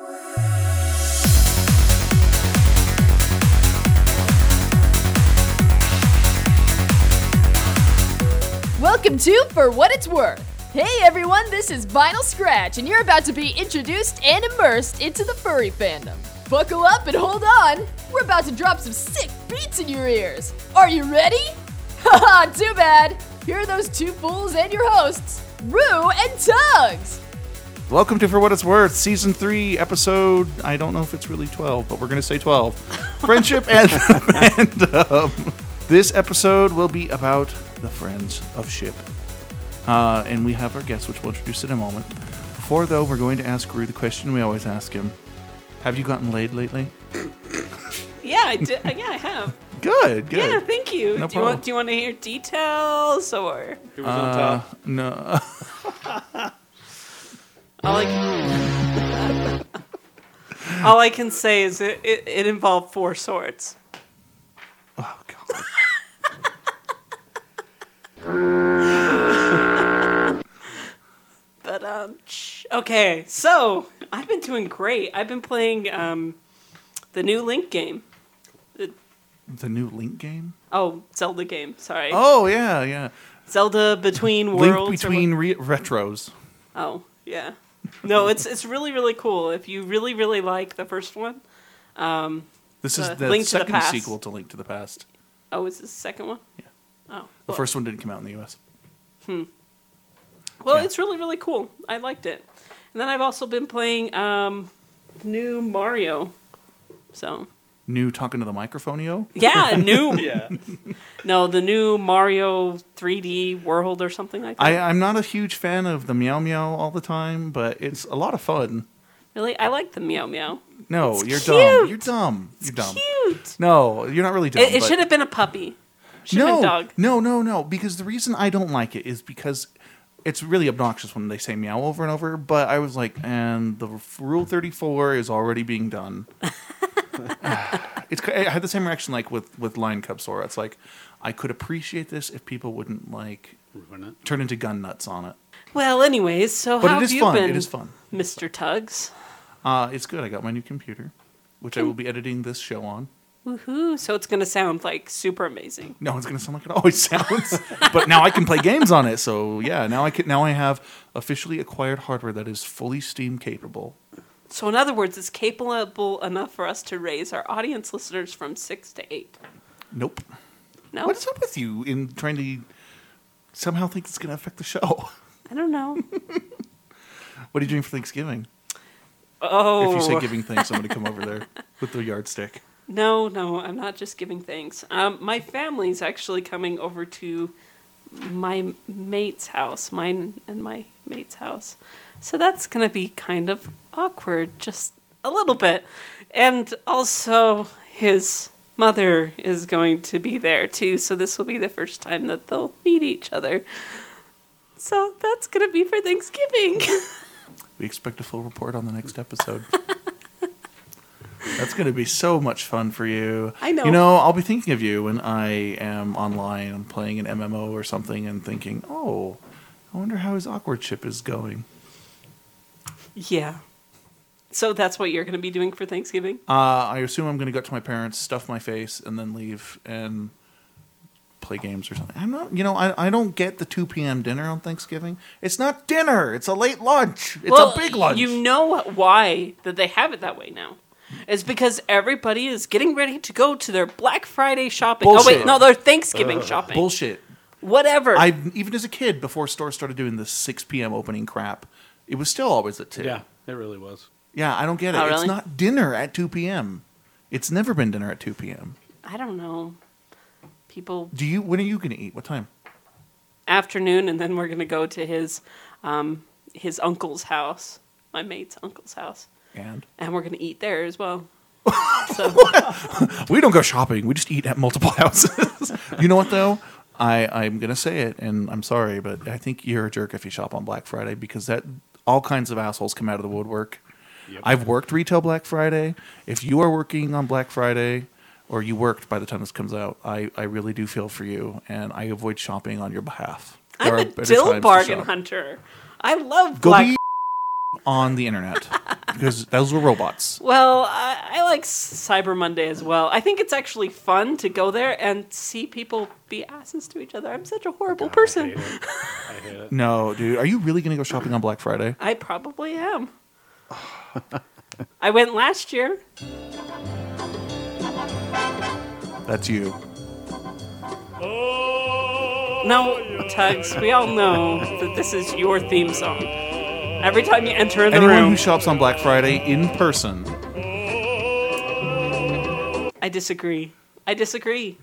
Welcome to For What It's Worth. Hey everyone, this is Vinyl Scratch, and you're about to be introduced and immersed into the furry fandom. Buckle up and hold on. We're about to drop some sick beats in your ears. Are you ready? Haha, too bad. Here are those two fools and your hosts, Rue and Tugs. Welcome to For What It's Worth, Season 3, Episode, I don't know if it's really 12, but we're going to say 12. Friendship and Fandom. This episode will be about the Friends of Ship. Uh, and we have our guest, which we'll introduce in a moment. Before, though, we're going to ask Rue the question we always ask him Have you gotten laid lately? Yeah, I did. Yeah, I have. Good, good. Yeah, thank you. No do you problem. want Do you want to hear details or Who was on top? Uh, no. all I can, all I can say is it, it, it involved four swords. Oh, God. But um, okay. So I've been doing great. I've been playing um, the new Link game. The new Link game? Oh, Zelda game. Sorry, Oh, yeah, yeah. Zelda Between Worlds. or between re- retros. oh, yeah. No, it's it's really really cool. If you really really like the first one, um, This is The the Link to the second Past. sequel to Link to the Past. oh, is this the second one? Yeah. Oh, The well- first one didn't come out in the U.S. Hmm. Well, Yeah. it's really really cool. I liked it. And then I've also been playing um, new Mario. So New talking to the microphone, yo. yeah, new Yeah. no the new Mario 3D World or something like that. I, I'm not a huge fan of the meow meow all the time, but it's a lot of fun. really, I like the Meow Meow. No, It's you're cute. dumb. You're dumb. You're dumb. Cute. No, you're not really dumb. It, it but- should have been a puppy. Should have no, been dog. no, no, no. Because the reason I don't like it is because it's really obnoxious when they say meow over and over. But I was like, and the rule thirty four is already being done. it's I had the same reaction like with with Lion Cub Sora. It's like I could appreciate this if people wouldn't like Ruin it. turn into gun nuts on it. Well, anyways, so But how it is have you fun. been, It is fun. Mr. Tugs? Uh, it's good. I got my new computer, which I will be editing this show on. Woohoo! So it's gonna sound like super amazing. No, it's gonna sound like it always sounds. but now I can play games on it. So yeah, now I can. Now I have officially acquired hardware that is fully Steam capable. So in other words, it's capable enough for us to raise our audience listeners from six to eight. Nope. No, What is up with you in trying to somehow think it's gonna affect the show? I don't know. What are you doing for Thanksgiving? Oh, If you say giving thanks, I'm gonna come over there with the yardstick. No, no, I'm not just giving thanks. Um, my family's actually coming over to my mate's house, mine and my mate's house. So that's going to be kind of awkward, just a little bit. And also, his mother is going to be there too, so this will be the first time that they'll meet each other. So that's going to be for Thanksgiving. We expect a full report on the next episode. That's going to be so much fun for you. I know. You know, I'll be thinking of you when I am online and playing an MMO or something and thinking, oh, I wonder how his awkward ship is going. yeah. So that's what you're going to be doing for Thanksgiving? Uh, I assume I'm going to go to my parents, stuff my face, and then leave and play games or something. I'm not, you know, I, I don't get the 2 p.m. dinner on Thanksgiving. It's not dinner. It's a late lunch. It's well, a big lunch. You know why that they have it that way now? It's because everybody is getting ready to go to their Black Friday shopping. Oh wait, no, their Thanksgiving shopping. Bullshit. Whatever. I even as a kid, before stores started doing the 6 p.m. opening crap, it was still always at 2. Yeah, it really was. Yeah, I don't get it. Oh, It's not dinner at 2 p.m. It's never been dinner at 2 p.m. I don't know. People Do you? When are you going to eat? What time? afternoon, and then we're gonna go to his um, his uncle's house, my mate's uncle's house, And and we're gonna eat there as well. so we don't go shopping. We just eat at multiple houses. you know what though? I I'm gonna say it, and I'm sorry, but I think you're a jerk if you shop on Black Friday because that all kinds of assholes come out of the woodwork. Yep. I've worked retail Black Friday. If you are working on Black Friday, or you worked by the time this comes out, I, I really do feel for you, and I avoid shopping on your behalf. There I'm a dill bargain hunter. I love Go Black. be on the internet. because those were robots. Well, I, I like Cyber Monday as well. I think it's actually fun to go there and see people be asses to each other. I'm such a horrible person. I hate it. I hate it. No, dude, are you really gonna go shopping on Black Friday? I probably am. I went last year. That's you. No, Tugs, we all know that this is your theme song. Every time you enter in the Anyone room, who shops on Black Friday in person, I disagree. I disagree.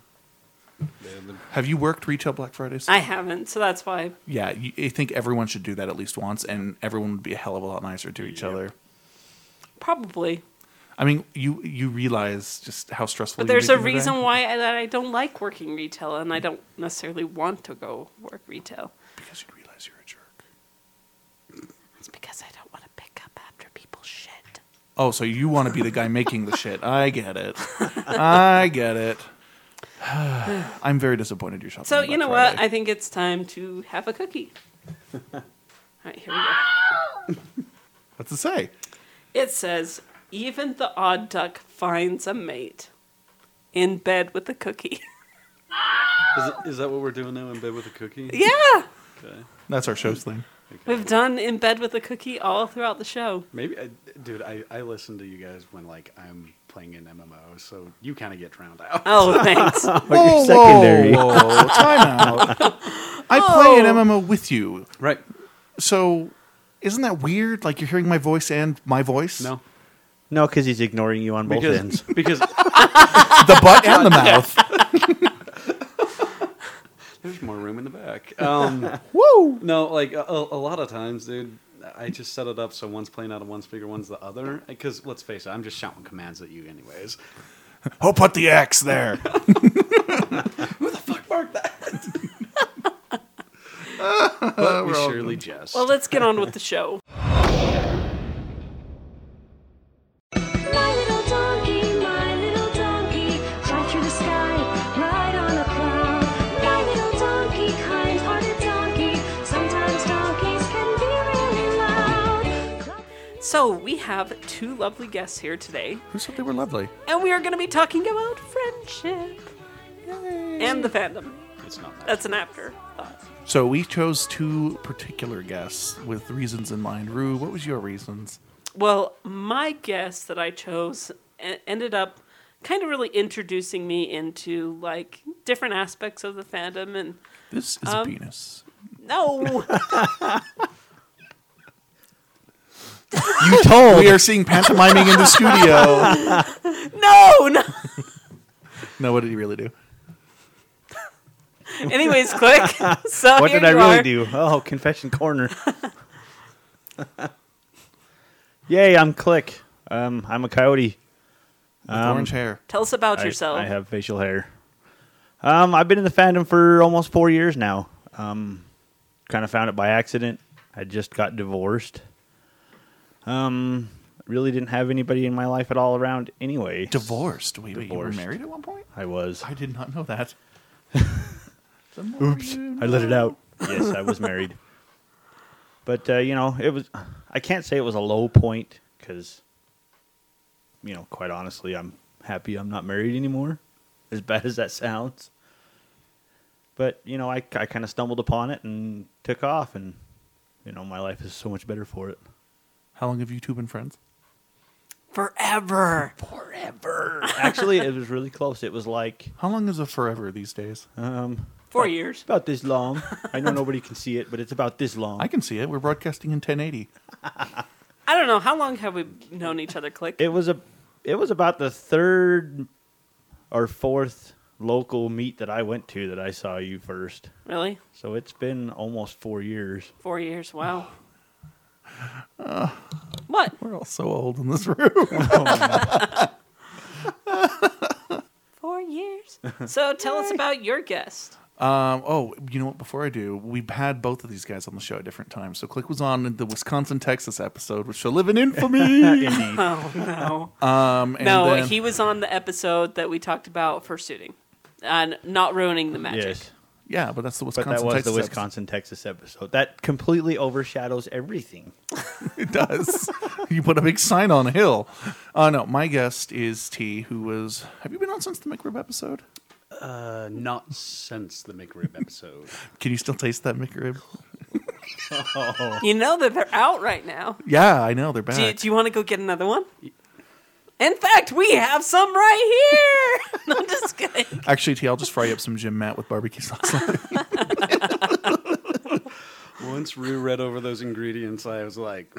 have you worked retail Black Fridays? I haven't, so that's why. yeah, you, I think everyone should do that at least once, and everyone would be a hell of a lot nicer to each other. Probably. I mean, you you realize just how stressful. But you there's make a it day? reason why I, that I don't like working retail, and I don't necessarily want to go work retail. because you realize you're a jerk. It's because I don't want to pick up after people's shit. Oh, so you want to be the guy making the shit? I get it. I get it. I'm very disappointed you're shopping. So you Black know what? I think it's time to have a cookie. All right, here we go. What's it say? It says, "Even the odd duck finds a mate in bed with a cookie." Is, it, is that what we're doing now in bed with a cookie? yeah, Okay. That's our show's thing. we've done in bed with a cookie all throughout the show. Maybe, I, dude. I, I listen to you guys when like I'm playing an MMO, so you kind of get drowned out. Oh, thanks. Whoa, secondary. Whoa, whoa, time out. I play an oh. MMO with you, Right? so isn't that weird? Like you're hearing my voice and my voice. No, No, because he's ignoring you on both because ends. because the butt and the mouth. There's more room in the back. Um, Woo! no, like a, a lot of times, dude. I just set it up so one's playing out of one speaker, one's the other. Because let's face it, I'm just shouting commands at you, anyways. Oh, put the X there. Who the fuck, marked that. but we surely jest. well, let's get on with the show. So we have two lovely guests here today, Who said they were lovely? and we are going to be talking about friendship and the fandom. it's not that. That's an afterthought. So we chose two particular guests with reasons in mind. Rue, what was your reasons? Well, my guest that I chose ended up kind of really introducing me into like different aspects of the fandom and This is Um, a penis. no You told. We are seeing pantomiming in the studio. no no No, what did he really do? anyways quick so what here did I you really are. do? Oh, confession corner. Yay, I'm Click. Um, I'm a coyote. With Um, orange hair. tell us about I, yourself I have facial hair. Um, I've been in the fandom for almost four years now. Um, kind of found it by accident. I just got divorced. Um, really didn't have anybody in my life at all around anyway. Divorced. Wait, wait, you were Divorced. married at one point? I was. I did not know that. The more Oops, you I let it know. out. Yes, I was married. But uh, you know, it was. I can't say it was a low point because, you know, quite honestly, I'm happy I'm not married anymore. As bad as that sounds. But you know, I I kind of stumbled upon it and took off, and you know, my life is so much better for it. How long have you two been friends? forever Forever. Actually, it was really close. It was like How long is a forever these days? um, four years about this long. I know nobody can see it, but it's about this long. I can see it. We're broadcasting in 1080. i don't know how long have we known each other click it was a it was about the third or fourth local meet that I went to that I saw you first. really So it's been almost four years. four years wow what We're all so old in this room. four years so tell us about your guest Um, oh, you know what? Before I do, we've had both of these guys on the show at different times. So Click was on in the Wisconsin Texas episode, which shall live in infamy. Indeed. oh no um, and no, then- he was on the episode that we talked about fursuiting and not ruining the magic. yes. Yeah, but that's the But Wisconsin. that was Texas the episode. Wisconsin Texas episode. That completely overshadows everything. It does. you put a big sign on a hill. Uh, no, my guest is T, who was. Have you been on since the McRib episode? Uh, not since the McRib episode. Can you still taste that McRib? You know that they're out right now. Yeah, I know they're back. Do you, do you want to go get another one? In fact, we have some right here. no, I'm just kidding. Actually, T, I'll just fry up some Jim Matt with barbecue sauce. Once Rue read over those ingredients, I was like,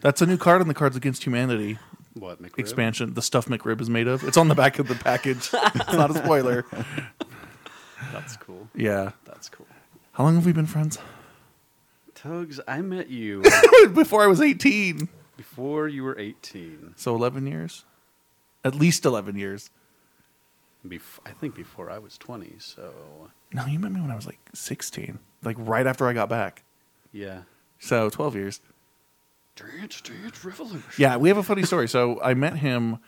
That's a new card in the Cards Against Humanity "What McRib?" expansion. The stuff McRib is made of. It's on the back of the package. it's not a spoiler. That's cool. Yeah. That's cool. How long have we been friends? Tugs, I met you Before I was 18. before you were 18. So 11 years? At least 11 years. Bef- I think before I was 20. So No, you met me when I was like 16. Like right after I got back. yeah. So 12 years. Dance, dance, revolution. Yeah, we have a funny story. So I met him.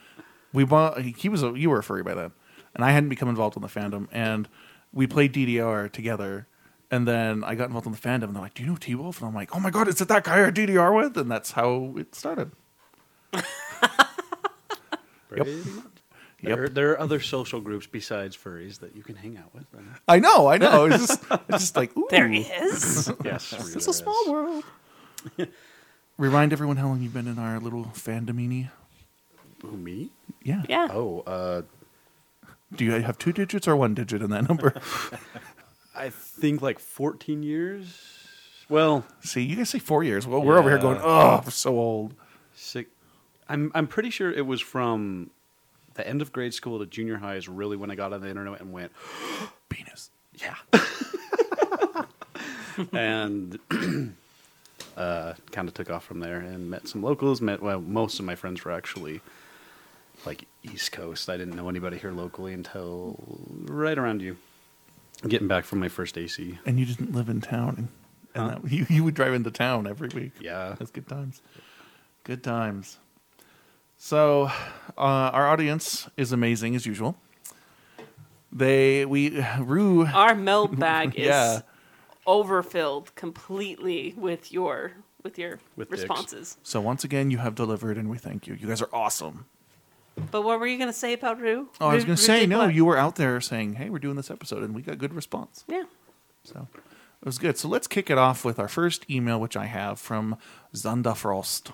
We bought. He was. A, you were a furry by then, and I hadn't become involved in the fandom. And we played DDR together. And then I got involved in the fandom. And they're like, "Do you know T Wolf?" And I'm like, "Oh my god, is it that guy I DDR with?" And that's how it started. Pretty much. Yep. There, there are other social groups besides furries that you can hang out with. I know. I know. It's just. It's just like ooh, There he is. yes, Rue, It's there a small is. world. Remind everyone how long you've been in our little fandomini. Who, me? Yeah. Yeah. Oh, uh, Do you have two digits or one digit in that number? I think like 14 years. Well, See, you guys say four years. Well, we're over here going, oh, we're so old. six. I'm I'm pretty sure it was from the end of grade school to junior high is really when I got on the internet and went, Penis. yeah. and uh, kind of took off from there and met some locals. Met well, most of my friends were actually like East Coast. I didn't know anybody here locally until right around you. Getting back from my first AC. And you didn't live in town. And Huh? that, you, you would drive into town every week. Yeah. That's good times. Good times. So, uh, our audience is amazing as usual. They, we, Rue, Our meld bag is Yeah. overfilled completely with your with your With dicks. responses. so once again, you have delivered and we thank you. You guys are awesome. But what were you going to say about Rue? Oh, I was Rue- going to Rue say, did no, what? you were out there saying, hey, we're doing this episode, and we got good response. Yeah. So it was good. So let's kick it off with our first email, which I have from Xanda Frost.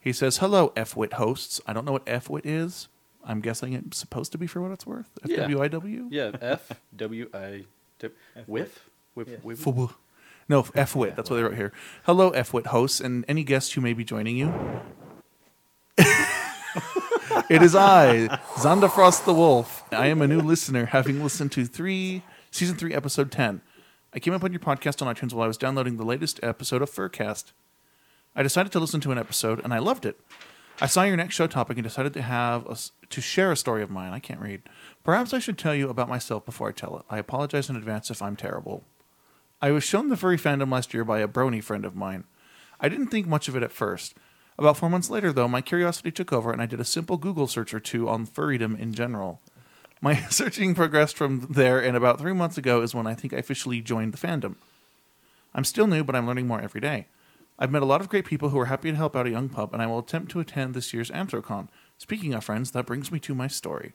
He says, Hello, F-Wit hosts. I don't know what F-Wit is. I'm guessing it's supposed to be for what it's worth. F-W-I-W? Yeah, F W I W with with with. No, F-Wit. That's what they wrote here. Hello, F-Wit hosts, and any guests who may be joining you. it is I, Zonda Frost the Wolf. I am a new listener, having listened to three season three, episode ten. I came up on your podcast on iTunes while I was downloading the latest episode of Furcast. I decided to listen to an episode, and I loved it. I saw your next show topic and decided to have a to share a story of mine. I can't read. Perhaps I should tell you about myself before I tell it. I apologize in advance if I'm terrible. I was shown the furry fandom last year by a brony friend of mine. I didn't think much of it at first. About four months later, though, my curiosity took over and I did a simple Google search or two on furrydom in general. My searching progressed from there, and about three months ago is when I think I officially joined the fandom. I'm still new, but I'm learning more every day. I've met a lot of great people who are happy to help out a young pup, and I will attempt to attend this year's Anthrocon. Speaking of friends, that brings me to my story.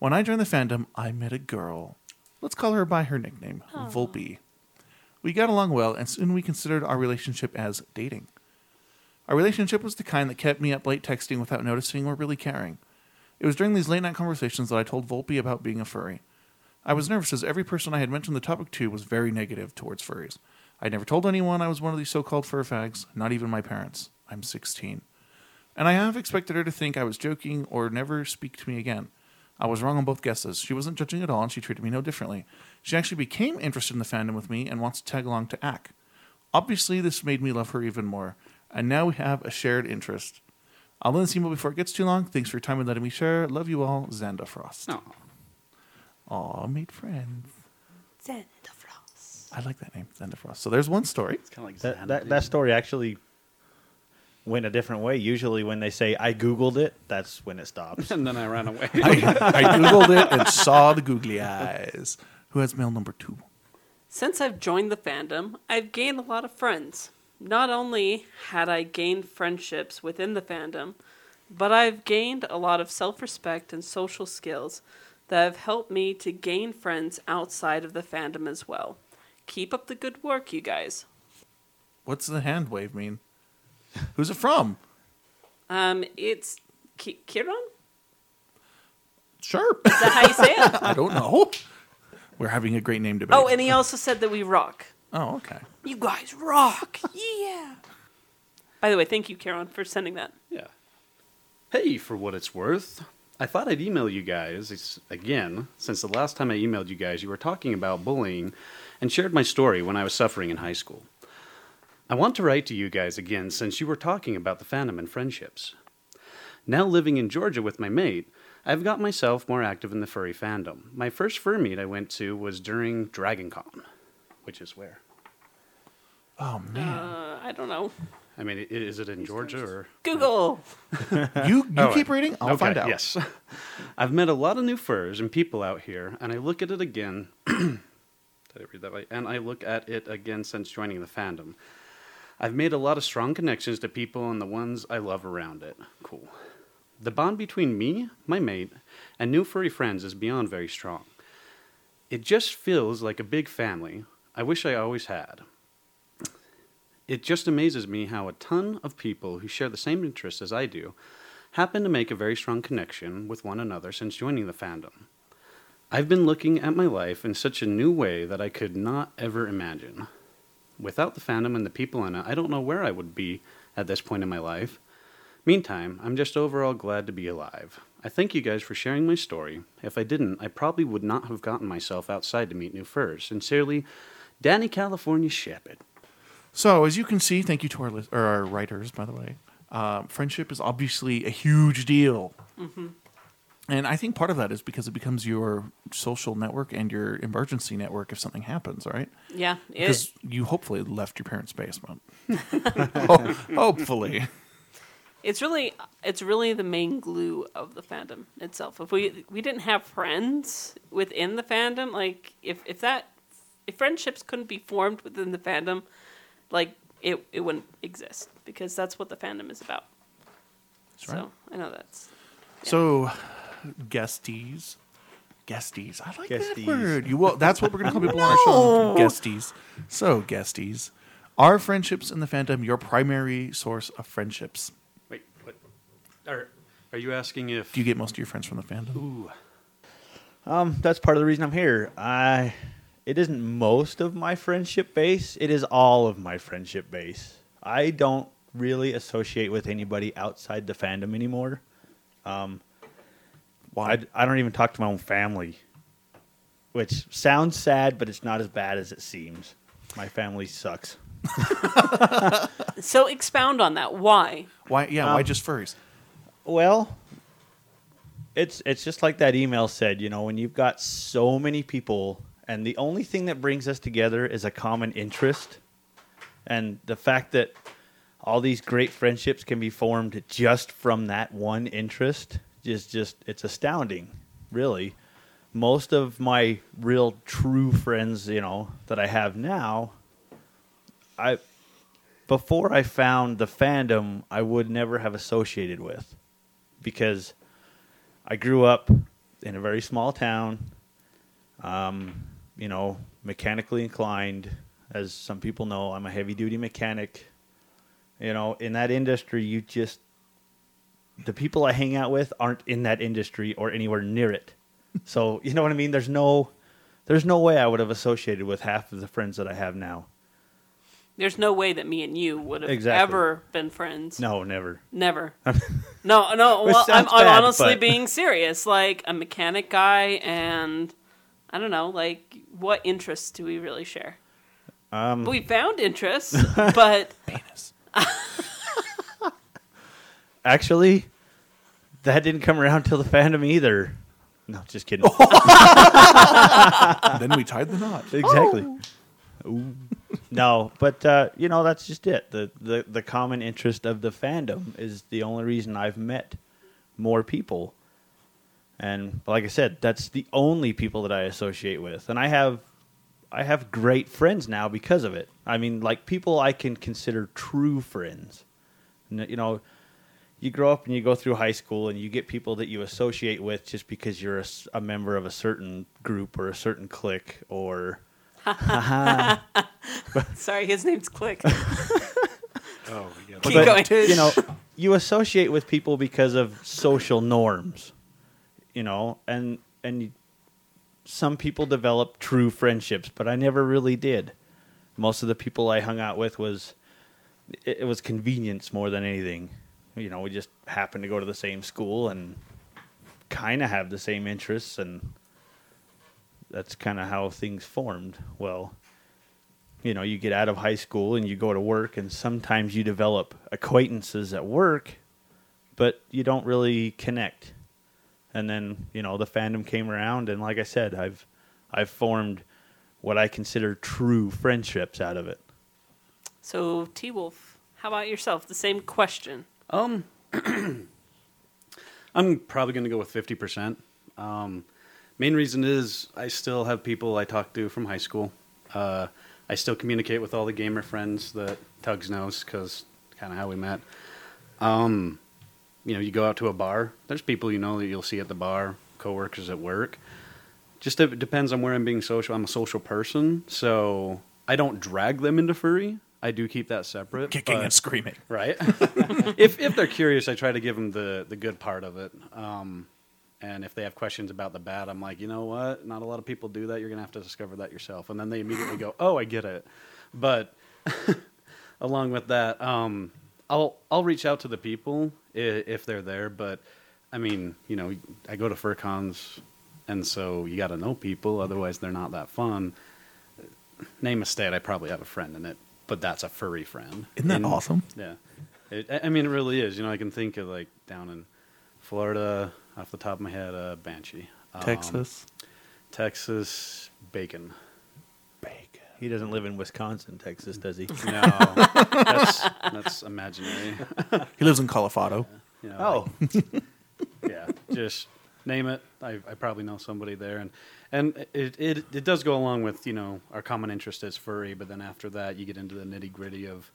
When I joined the fandom, I met a girl. Let's call her by her nickname, Volpe. We got along well, and soon we considered our relationship as dating. Our relationship was the kind that kept me up late texting without noticing or really caring. It was during these late night conversations that I told Volpe about being a furry. I was nervous as every person I had mentioned the topic to was very negative towards furries. I never told anyone I was one of these so called fur fags, not even my parents. I'm 16. And I half expected her to think I was joking or never speak to me again. I was wrong on both guesses. She wasn't judging at all, and she treated me no differently. She actually became interested in the fandom with me and wants to tag along to ACK. Obviously, this made me love her even more, and now we have a shared interest. I'll end this email before it gets too long. Thanks for your time and letting me share. Love you all, Xanda Frost. No. Aw, made friends. Frost. I like that name, Xanda Frost. So there's one story. It's kind of like That, Xanadu. that, that story actually went a different way. Usually, when they say I Googled it, that's when it stops. And then I ran away. I, I googled it and saw the googly eyes. who has mail number two. Since I've joined the fandom, I've gained a lot of friends. Not only had I gained friendships within the fandom, but I've gained a lot of self respect and social skills that have helped me to gain friends outside of the fandom as well. Keep up the good work, you guys. What's the hand wave mean? Who's it from? Um, it's Ki- Kiron? Sure. Is that how you say it? I don't know. We're having a great name debate. oh, and he also said that we rock. oh, okay. You guys rock! Yeah! By the way, thank you, Karen, for sending that. Yeah. Hey, for what it's worth, I thought I'd email you guys it's- again, since the last time I emailed you guys, you were talking about bullying and shared my story when I was suffering in high school. I want to write to you guys again since you were talking about the fandom and friendships. Now living in Georgia with my mate, I've got myself more active in the furry fandom. My first fur meet I went to was during DragonCon, which is where? Oh man, Uh, I don't know. I mean, i- is it in Georgia or? Google! you you Oh, keep reading. I'll Okay, find out. Yes. I've met a lot of new furs and people out here, and I look at it again. I read that? And I look at it again since joining the fandom. I've made a lot of strong connections to people and the ones I love around it. Cool. The bond between me, my mate, and new furry friends is beyond very strong. It just feels like a big family I wish I always had. It just amazes me how a ton of people who share the same interests as I do happen to make a very strong connection with one another since joining the fandom. I've been looking at my life in such a new way that I could not ever imagine. Without the fandom and the people in it, I don't know where I would be at this point in my life. Meantime, I'm just overall glad to be alive. I thank you guys for sharing my story. If I didn't, I probably would not have gotten myself outside to meet new furs. Sincerely, Danny California Shepherd. So as you can see, thank you to our lis- or our writers, by the way. Uh, friendship is obviously a huge deal, and I think part of that is because it becomes your social network and your emergency network if something happens, right? Yeah, it, Because you hopefully left your parents' basement. Ho- hopefully. it's really it's really the main glue of the fandom itself. If we we didn't have friends within the fandom, like if if that if friendships couldn't be formed within the fandom, like it it wouldn't exist because that's what the fandom is about. That's right. So I know that's So, guesties, guesties. I like that Guesties. word. You will. That's what we're going to call people on our show. Guesties. So, guesties. Are friendships in the fandom your primary source of friendships? Wait, what? Are, are you asking if. Do you get most of your friends from the fandom? Ooh. Um, that's part of the reason I'm here. I it isn't most of my friendship base. It is all of my friendship base. I don't really associate with anybody outside the fandom anymore. Um, Why? I, I don't even talk to my own family, which sounds sad, but it's not as bad as it seems. My family sucks. so expound on that. Why? Why? Yeah. why Um, just furries? Well, it's it's just like that email said, you know, when you've got so many people and the only thing that brings us together is a common interest and the fact that all these great friendships can be formed just from that one interest is just it's astounding, really. Most of my real true friends, you know, that I have now, I before I found the fandom, I would never have associated with because I grew up in a very small town, um, you know, mechanically inclined. As some people know, I'm a heavy duty mechanic. You know, in that industry, you just, the people I hang out with aren't in that industry or anywhere near it. so, you know what I mean? There's no, there's no way I would have associated with half of the friends that I have now. There's no way that me and you would have Exactly. ever been friends. No, never. Never. no, no. Well, I'm, I'm bad, honestly but- being serious. Like a mechanic guy, and I don't know. Like, what interests do we really share? Um, We found interests, but Penis. Actually, that didn't come around till the fandom either. No, just kidding. then we tied the knot. exactly. Ooh. No, but uh, you know that's just it. The, the the common interest of the fandom is the only reason I've met more people. And like I said, that's the only people that I associate with. And I have I have great friends now because of it. I mean, like people I can consider true friends. You know, you grow up and you go through high school and you get people that you associate with just because you're a member of a certain group or a certain clique or Sorry, his name's Click. Oh, yeah. Keep but, going. you know, you associate with people because of social norms, you know, and and you, some people develop true friendships, but I never really did. Most of the people I hung out with was it, it was convenience more than anything. You know, we just happened to go to the same school and kind of have the same interests, and that's kind of how things formed. Well, you know, you get out of high school and you go to work, and sometimes you develop acquaintances at work, but you don't really connect. And then, you know, the fandom came around, and like I said, I've I've formed what I consider true friendships out of it. So, T Wolf, how about yourself? The same question. Um, I'm probably going to go with 50%. Um, main reason is I still have people I talk to from high school. Uh, I still communicate with all the gamer friends that Tugs knows because kind of how we met. Um, you know, you go out to a bar. There's people you know that you'll see at the bar, coworkers at work. Just it depends on where I'm being social. I'm a social person, so I don't drag them into furry. I do keep that separate. Kicking but- and screaming. right? if if they're curious, I try to give them the the good part of it. Um, and if they have questions about the bad, I'm like, you know what? Not a lot of people do that. You're gonna have to discover that yourself. And then they immediately go, oh, I get it. But along with that, um, I'll I'll reach out to the people i- if they're there. But I mean, you know, I go to FurCons, and so you got to know people. Otherwise, they're not that fun. Name a state, I probably have a friend in it, but that's a furry friend. Isn't that In- awesome? Yeah, it, I I mean, it really is. You know, I can think of like down in Florida, off the top of my head, uh, Banshee, Um, Texas. Texas, Bacon. Bacon. He doesn't live in Wisconsin, Texas, does he? No, that's that's imaginary. He lives in Colorado. You know, Oh, like- yeah, just name it. I, I probably know somebody there, and and it, it it does go along with you know our common interest is furry, but then after that you get into the nitty gritty of,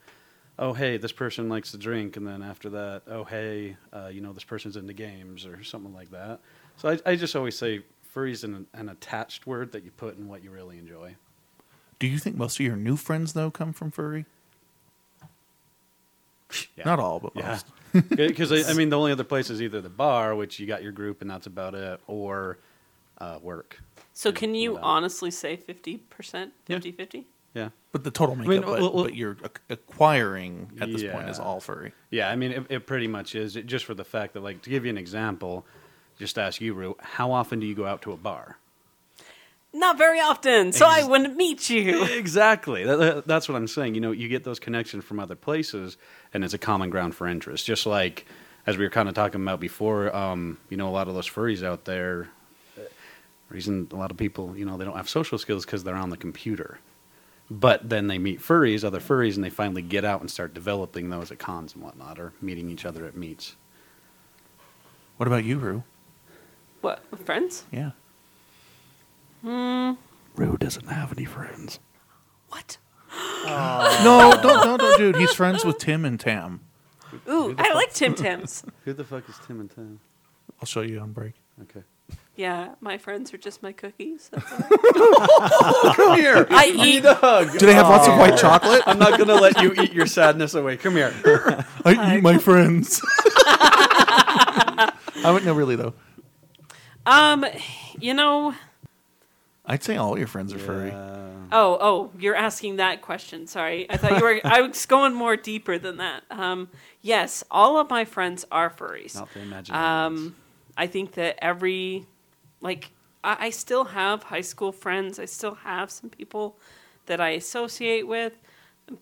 oh hey, this person likes to drink, and then after that, oh hey, uh, you know this person's into games or something like that. So I, I just always say furry's an, an attached word that you put in what you really enjoy. Do you think most of your new friends though come from furry? Yeah. Not all, but Yeah, most. because I, I mean the only other place is either the bar, which you got your group and that's about it, or uh, work. So, can you Without- honestly say 50%, Yeah. 50 50? Yeah. But the total makeup, mean, but, well, well- but you're ac- acquiring at this point is Yeah. all furry. Yeah, I mean, it, it pretty much is. It, just for the fact that, like, to give you an example, just ask you, Rue, how often do you go out to a bar? Not very often, so I wouldn't meet you. exactly. That, that- that's what I'm saying. You know, you get those connections from other places, and it's a common ground for interest. Just like, as we were kind of talking about before, um, you know, a lot of those furries out there, uh, reason a lot of people, you know, they don't have social skills because they're on the computer. But then they meet furries, other furries, and they finally get out and start developing those at cons and whatnot, or meeting each other at meets. What about you, Rue? What, friends? Yeah. Hmm. Rue doesn't have any friends. What? No, don't, don't, don't, dude. He's friends with Tim and Tam. Ooh, I like Tim Tams. Who the fuck is Tim and Tam? I'll show you on break. Okay. Yeah, my friends are just my cookies. That's all. Come here. I eat. The hug. Do they have lots of white chocolate? I'm not gonna let you eat your sadness away. Come here. I eat my friends. I wouldn't know really though. Um, you know. I'd say all your friends are furry. Oh, oh, you're asking that question. Sorry, I thought you were. I was going more deeper than that. Um, yes, all of my friends are furries. Not the imaginary. Um, I think that every, like, I, I still have high school friends. I still have some people that I associate with,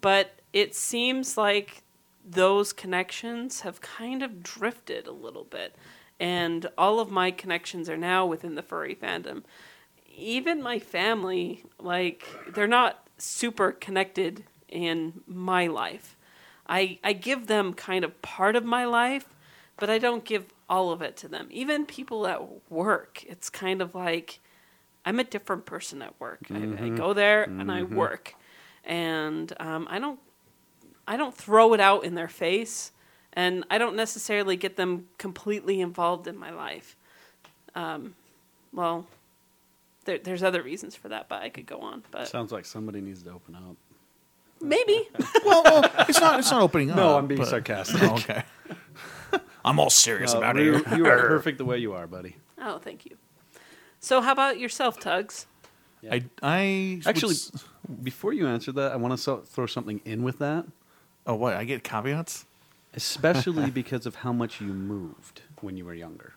but it seems like those connections have kind of drifted a little bit. And all of my connections are now within the furry fandom. Even my family, like, they're not super connected in my life. I, I give them kind of part of my life, but I don't give all of it to them. Even people at work, it's kind of like I'm a different person at work. I, I go there and I work, and um, I don't I don't throw it out in their face, and I don't necessarily get them completely involved in my life. Um, well, there, there's other reasons for that, but I could go on. But Sounds like somebody needs to open up. maybe well, well, it's not. It's not opening up. No, I'm being but- sarcastic. Oh, okay. I'm all serious Uh, about you, it. you are perfect the way you are, buddy. Oh, thank you. So, how about yourself, Tugs? I, I Actually, would s- before you answer that, I want to so- throw something in with that, oh, what? I get caveats. especially because of how much you moved when you were younger.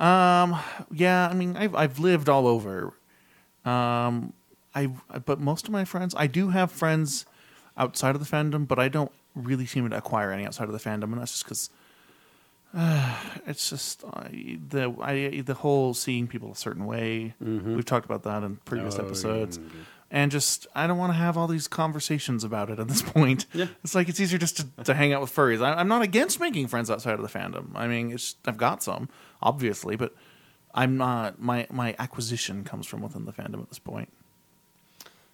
Um, yeah, I mean, I've I've lived all over. Um, I but most of my friends, I do have friends outside of the fandom, but I don't really seem to acquire any outside of the fandom, and that's just because uh, it's just I, the I the whole seeing people a certain way. We've talked about that in previous Oh, episodes. yeah, yeah. And just, I don't want to have all these conversations about it at this point. Yeah. It's like it's easier just to, to hang out with furries. I, I'm not against making friends outside of the fandom. I mean, it's I've got some, obviously, but I'm not. My my acquisition comes from within the fandom at this point.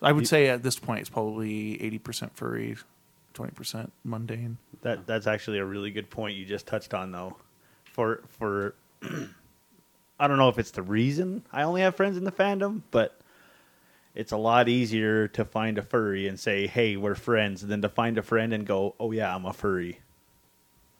I would You- say at this point it's probably eighty percent furry, twenty percent mundane. That that's actually a really good point you just touched on though. For for I don't know if it's the reason I only have friends in the fandom, but it's a lot easier to find a furry and say, "Hey, we're friends," than to find a friend and go, "Oh yeah, I'm a furry."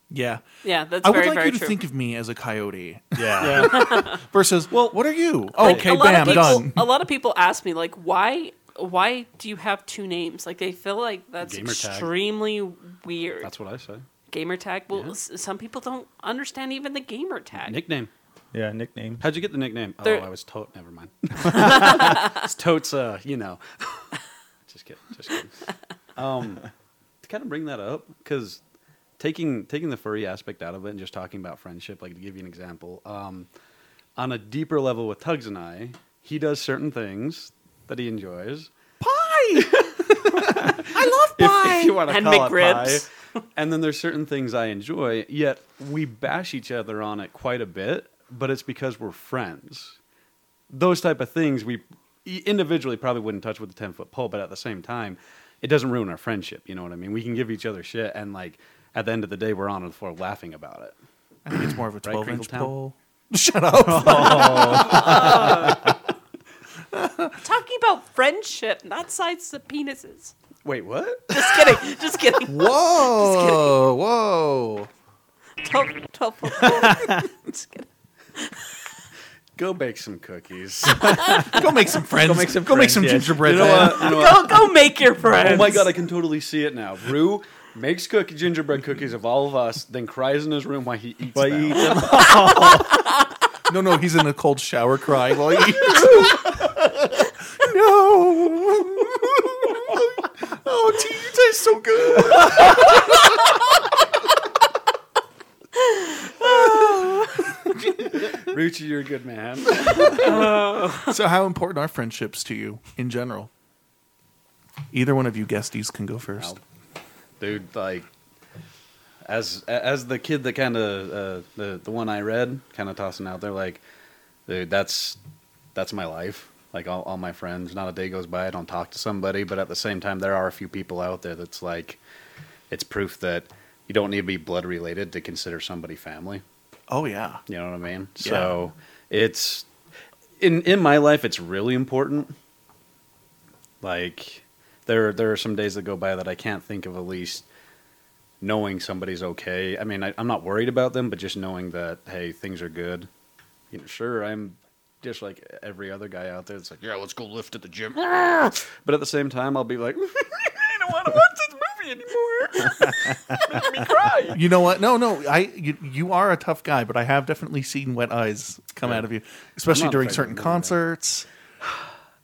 Yeah, Yeah, that's I would very, like very you to true. think of me as a coyote Yeah. versus. Well, what are you? Oh, Like, okay, a lot bam, of people, done. A lot of people ask me like, why why do you have two names? Like they feel like that's Gamer tag. extremely weird. That's what I say. gamer tag. Well, Yeah. s- some people don't understand even the gamer tag. Nickname. Yeah, nickname. How'd you get the nickname? There- Oh, I was tote. Never mind. it's totes. Uh, you know. just kidding. Just kidding. Um, to kind of bring that up, because taking taking the furry aspect out of it and just talking about friendship, like to give you an example, um, on a deeper level with Tugs and I, he does certain things that he enjoys. Pie. I love if, if you want to And call McRibs. it pie. and then there's certain things I enjoy, yet we bash each other on it quite a bit, but it's because we're friends. Those type of things we e- individually probably wouldn't touch with a 10 foot pole, but at the same time, it doesn't ruin our friendship. You know what I mean? We can give each other shit, and like at the end of the day, we're on the floor laughing about it. I think it's more of a Right, 12 inch Crinkletown? pole. Shut up. Talking about friendship, not sides of penises. Wait, what? Just kidding. Just kidding. Whoa, whoa. 12, 12 foot pole. Just kidding. Go bake some cookies. Go make some friends. Go make some Go make friends, some yes. gingerbread. you know what? You know? Go, go make your friends. Oh my god, I can totally see it now. Rue makes cookie gingerbread cookies of all of us, then cries in his room while he eats But them. you eat them. No, no, he's in a cold shower crying while he eats. no. Oh, tea, you taste so good. Ruchi, you're a good man. So, how important are friendships to you in general? Either one of you guesties can go first. Dude, like as as the kid that kind of uh, the the one I read, kind of tossing out there, like, dude, that's that's my life. Like all, all my friends, not a day goes by I don't talk to somebody. But at the same time, there are a few people out there that's like, it's proof that you don't need to be blood related to consider somebody family. Oh yeah. You know what I mean? So it's in in my life, it's really important. Like there there are some days that go by that I can't think of at least knowing somebody's okay. I mean, I, I'm not worried about them, but just knowing that hey, things are good. You know, sure, I'm just like every other guy out there. It's like, yeah, let's go lift at the gym. But at the same time, I'll be like, I don't want to watch this movie anymore. Making me cry. You know what? No, no. I you, you are a tough guy, but I have definitely seen wet eyes come Yeah. out of you, especially during certain of moving, man. concerts.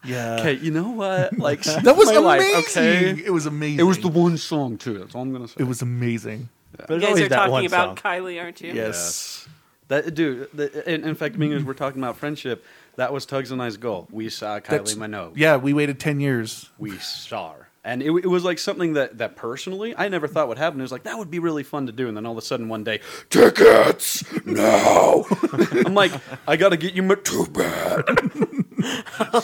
Yeah. Okay, you know what? Like That was my life, amazing. okay? It was amazing. It was the one song too. That's all I'm gonna say. It was amazing. But You guys are that talking about song. Kylie, aren't you? Yes. that dude. The, in, in fact, me as we're talking about friendship, that was Tugs and I's goal. We saw Kylie That's- Minogue. Yeah, we waited ten years. we saw her. And it, it was like something that, that personally I never thought would happen. It was like that would be really fun to do, and then all of a sudden one day, tickets now. I'm like, I got to get you my too bad.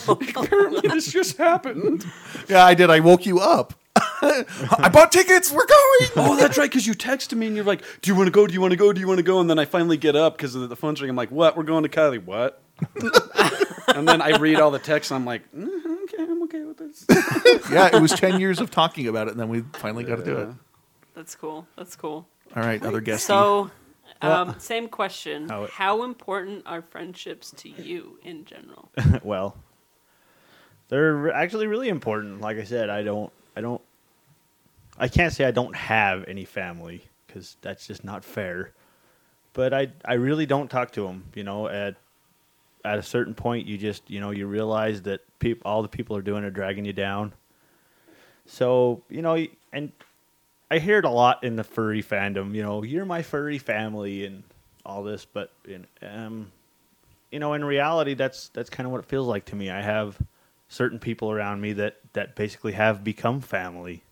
Apparently, this just happened. Yeah, I did. I woke you up. I bought tickets. We're going. Oh, that's right. Because you texted me and you're like, "Do you want to go? Do you want to go? Do you want to go?" And then I finally get up because of the phone's ringing. I'm like, "What? We're going to Kylie? What?" and then I read all the texts. And I'm like, mm, "Okay, I'm okay with this." yeah, it was 10 years of talking about it, and then we finally got to do it. That's cool. That's cool. All right, other guests. So, um, same question. How How, important are friendships to you in general? well, they're actually really important. Like I said, I don't, I don't, I can't say I don't have any family because that's just not fair. But I, I really don't talk to them. You know, at at a certain point, you just, you know, you realize that peop, all the people are doing are dragging you down. So you know, and I hear it a lot in the furry fandom. You know, you're my furry family and all this, but in, um, you know, in reality, that's that's kind of what it feels like to me. I have certain people around me that that basically have become family.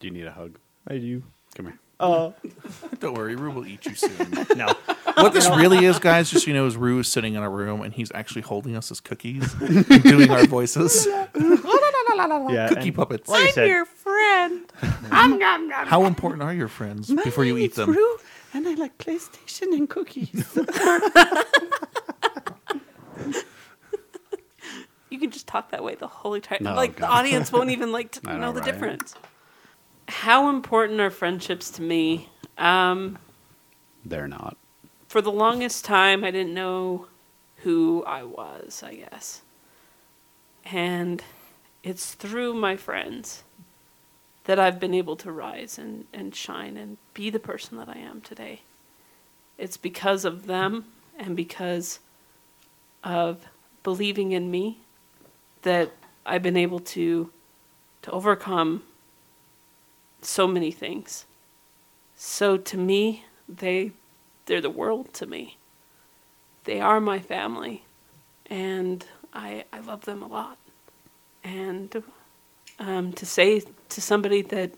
Do you need a hug? I do. Come here. Uh, Don't worry, Rue will eat you soon. no, what this really is, guys, just so you know, is Rue is sitting in a room and he's actually holding us as cookies and doing our voices. yeah, Cookie and puppets. Like I said, friend. I'm. How important are your friends before you eat them? and I like PlayStation and cookies. You can just talk that way the whole entire No, like the God. audience won't even like to I know, know, the right? difference. How important are friendships to me? Um, They're not. For the longest time, I didn't know who I was, I guess. And it's through my friends that I've been able to rise and, and shine and be the person that I am today. It's because of them and because of believing in me that I've been able to to overcome so many things. So to me, they they're the world to me. They are my family, and I I love them a lot. And um, to say to somebody that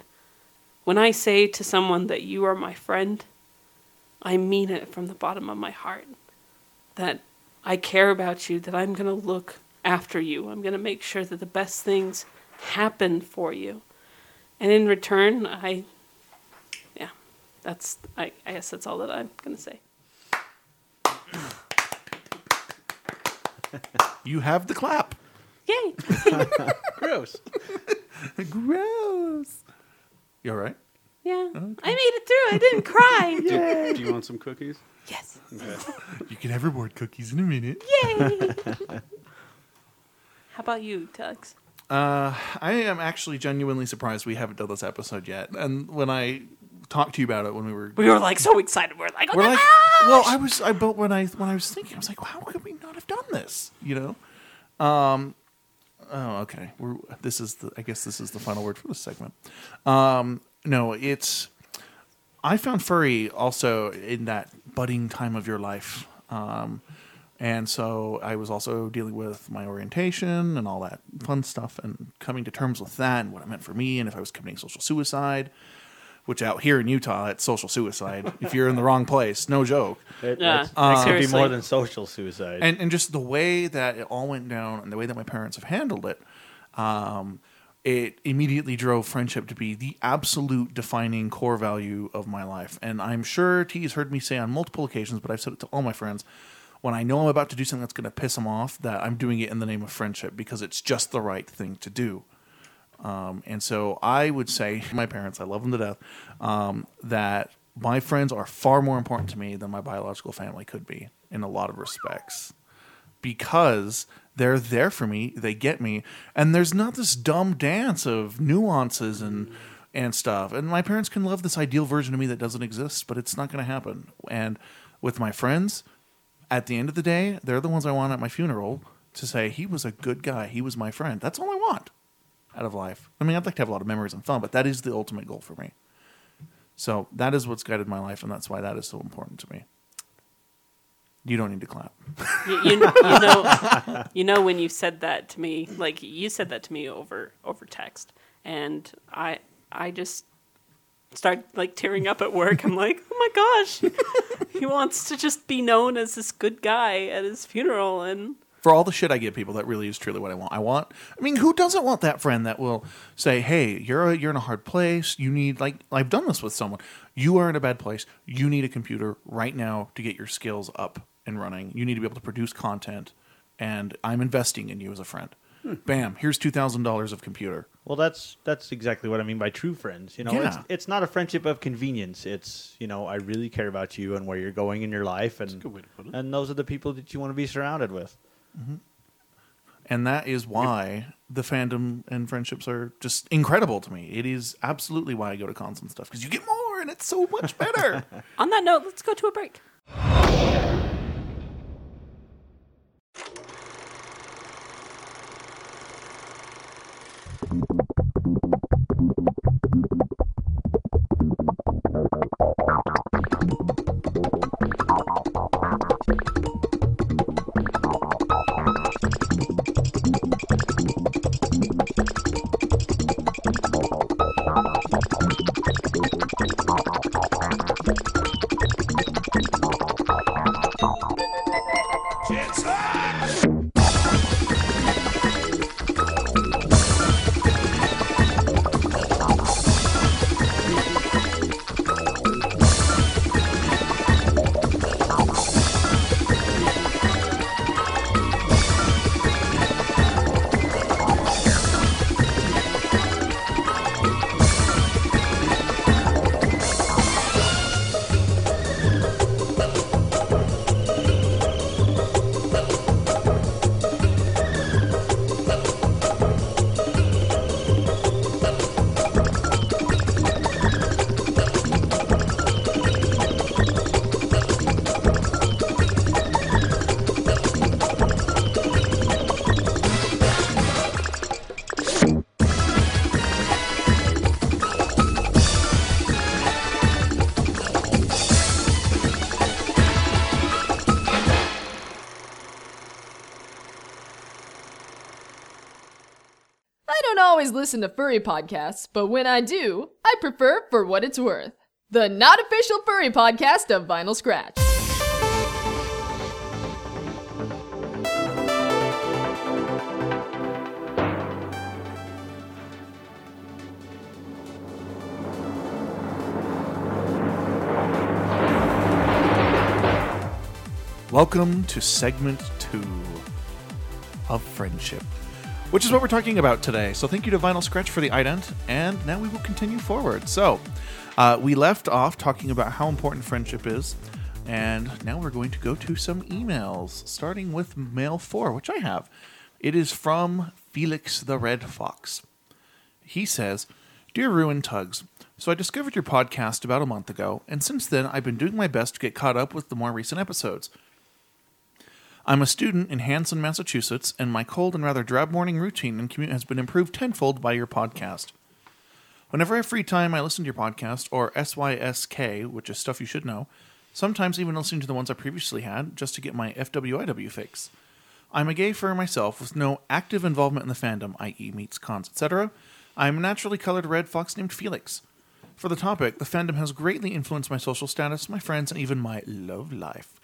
when I say to someone that you are my friend, I mean it from the bottom of my heart. That I care about you. That I'm gonna look after you. I'm gonna make sure that the best things happen for you. And in return, I that's I, I guess that's all that I'm gonna say. You have the clap. Yay! Gross. Gross. You all right? Yeah, I made it through. I didn't cry. do, do you want some cookies? yes. You can have reward cookies in a minute. Yay! How about you, Tux? Uh, I am actually genuinely surprised we haven't done this episode yet. And when I talked to you about it when we were, We were like so excited. We're like, oh we're my like, gosh! well, I was, I but when I when I was thinking, I was like, how could we not have done this? You know. Um. Oh, okay. We're this is the. I guess this is the final word for this segment. Um. No, it's. I found furry also in that budding time of your life. Um, and so I was also dealing with my orientation and all that fun stuff and coming to terms with that and what it meant for me and if I was committing social suicide, which out here in Utah, it's social suicide. if you're in the wrong place, no joke. it, Yeah, that's- that could be more than social suicide. And, and just the way that it all went down and the way that my parents have handled it, um, it immediately drove friendship to be the absolute defining core value of my life. And I'm sure T has heard me say on multiple occasions, but I've said it to all my friends. When I know I'm about to do something that's going to piss them off, that I'm doing it in the name of friendship because it's just the right thing to do. Um, and so I would say, my parents, I love them to death, um, that my friends are far more important to me than my biological family could be in a lot of respects because they're there for me, they get me, and there's not this dumb dance of nuances and and stuff. And my parents can love this ideal version of me that doesn't exist, but it's not going to happen. And with my friends, at the end of the day, they're the ones I want at my funeral to say he was a good guy, he was my friend. That's all I want out of life. I mean, I'd like to have a lot of memories and fun, but that is the ultimate goal for me. So that is what's guided my life, and that's why that is so important to me. You don't need to clap. you, you, you know, you know when you said that to me, like you said that to me over over text, and I I just start like tearing up at work. I'm like, oh my gosh, he wants to just be known as this good guy at his funeral, and For all the shit I give people, that really is truly what I want. I want. I mean, who doesn't want that friend that will say, "Hey, you're a, you're in a hard place. You need like I've done this with someone. You are in a bad place. You need a computer right now to get your skills up and running. You need to be able to produce content, and I'm investing in you as a friend. Hmm. Bam! Here's two thousand dollars of computer. Well, that's that's exactly what I mean by true friends. You know, it's Yeah. it's not a friendship of convenience. It's you know, I really care about you and where you're going in your life, and good way to put it. and those are the people that you want to be surrounded with. Mm-hmm. and that is why the fandom and friendships are just incredible to me. It is absolutely why I go to cons and stuff because you get more, and it's so much better. on that note, let's go to a break. Listen to furry podcasts, but when I do, I prefer For What It's Worth, the not official furry podcast of Vinyl Scratch. Welcome to segment two of friendship, which is what we're talking about today. So, thank you to Vinyl Scratch for the ident, and now we will continue forward. So, uh, we left off talking about how important friendship is, and now we're going to go to some emails, starting with mail four, which I have. It is from Felix the Red Fox. He says, Dear Rue and Tux, so I discovered your podcast about a month ago, and since then I've been doing my best to get caught up with the more recent episodes. I'm a student in Hanson, Massachusetts, and my cold and rather drab morning routine and commute has been improved tenfold by your podcast. Whenever I have free time, I listen to your podcast, or SYSK, which is stuff you should know, sometimes even listening to the ones I previously had, just to get my FWIW fix. I'm a gay furry myself with no active involvement in the fandom, i.e., meets, cons, etc. I'm a naturally colored red fox named Felix. For the topic, the fandom has greatly influenced my social status, my friends, and even my love life.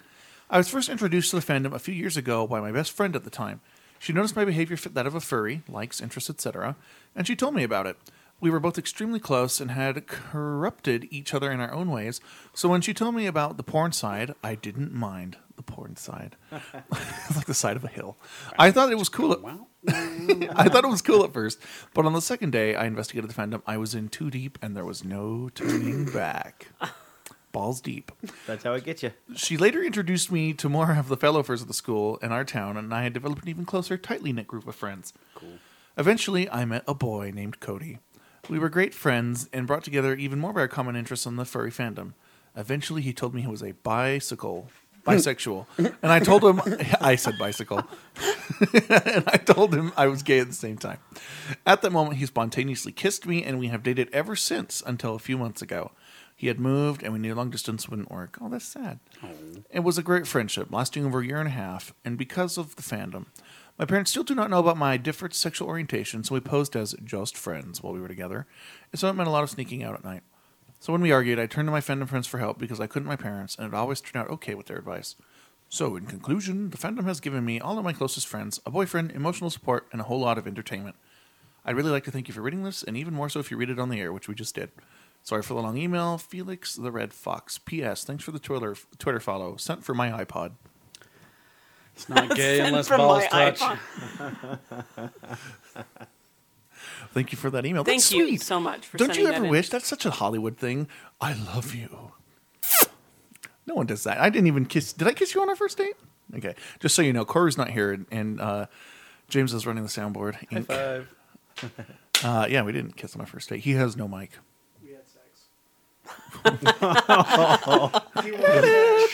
I was first introduced to the fandom a few years ago by my best friend at the time. She noticed my behavior fit that of a furry, likes, interests, etc., and she told me about it. We were both extremely close and had corrupted each other in our own ways, so when she told me about the porn side, I didn't mind the porn side. it's like the side of a hill. I thought it was cool. At. I thought it was cool at first, but on the second day I investigated the fandom, I was in too deep and there was no turning back. Balls deep. That's how it gets you. She later introduced me to more of the fellowers of the school in our town, and I had developed an even closer, tightly knit group of friends. Cool. Eventually, I met a boy named Cody. We were great friends and brought together even more of our common interests in the furry fandom. Eventually, he told me he was a bicycle, bisexual, and I told him I said bicycle, and I told him I was gay at the same time. At that moment, he spontaneously kissed me, and we have dated ever since until a few months ago. He had moved, and we knew long distance wouldn't work. Oh, that's sad. It was a great friendship, lasting over a year and a half, and because of the fandom. My parents still do not know about my different sexual orientation, so we posed as just friends while we were together. And so it meant a lot of sneaking out at night. So when we argued, I turned to my fandom friends for help because I couldn't my parents, and it always turned out okay with their advice. So, in conclusion, the fandom has given me all of my closest friends, a boyfriend, emotional support, and a whole lot of entertainment. I'd really like to thank you for reading this, and even more so if you read it on the air, which we just did. Sorry for the long email, Felix the Red Fox. P.S. Thanks for the Twitter Twitter follow. Sent for my iPod. It's not gay unless balls touch. Thank you for that email. Thank That's you sweet. so much for Don't sending you that ever in. wish? That's such a Hollywood thing. I love you. No one does that. I didn't even kiss. Did I kiss you on our first date? Okay. Just so you know, Corey's not here, and, and uh, James is running the soundboard. High five. Uh, yeah, we didn't kiss on our first date. He has no mic. We had.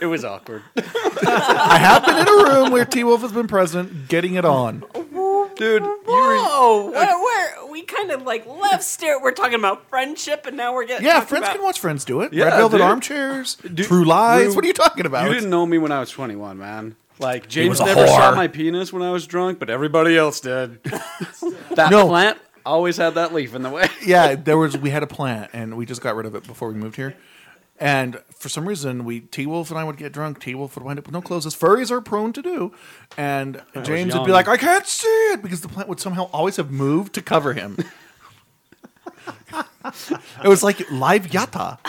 It was awkward. I have been in a room where T Wolf has been present, getting it on. Dude, you were, Whoa! What, where we kind of like left stare. We're talking about friendship, and now we're getting Yeah, talking friends about- can watch friends do it. Yeah, Red Velvet dude. Armchairs, Dude, True Lies. we- what are you talking about? you didn't know me when I was 21, man. Like James was a never saw my penis when I was drunk, but everybody else did. that No. plant always had that leaf in the way. yeah, there was. We had a plant, and we just got rid of it before we moved here. And for some reason, we T Wolf and I would get drunk. T Wolf would wind up with no clothes, as furries are prone to do. And James would be young. like, "I can't see it," because the plant would somehow always have moved to cover him. it was like live yatta.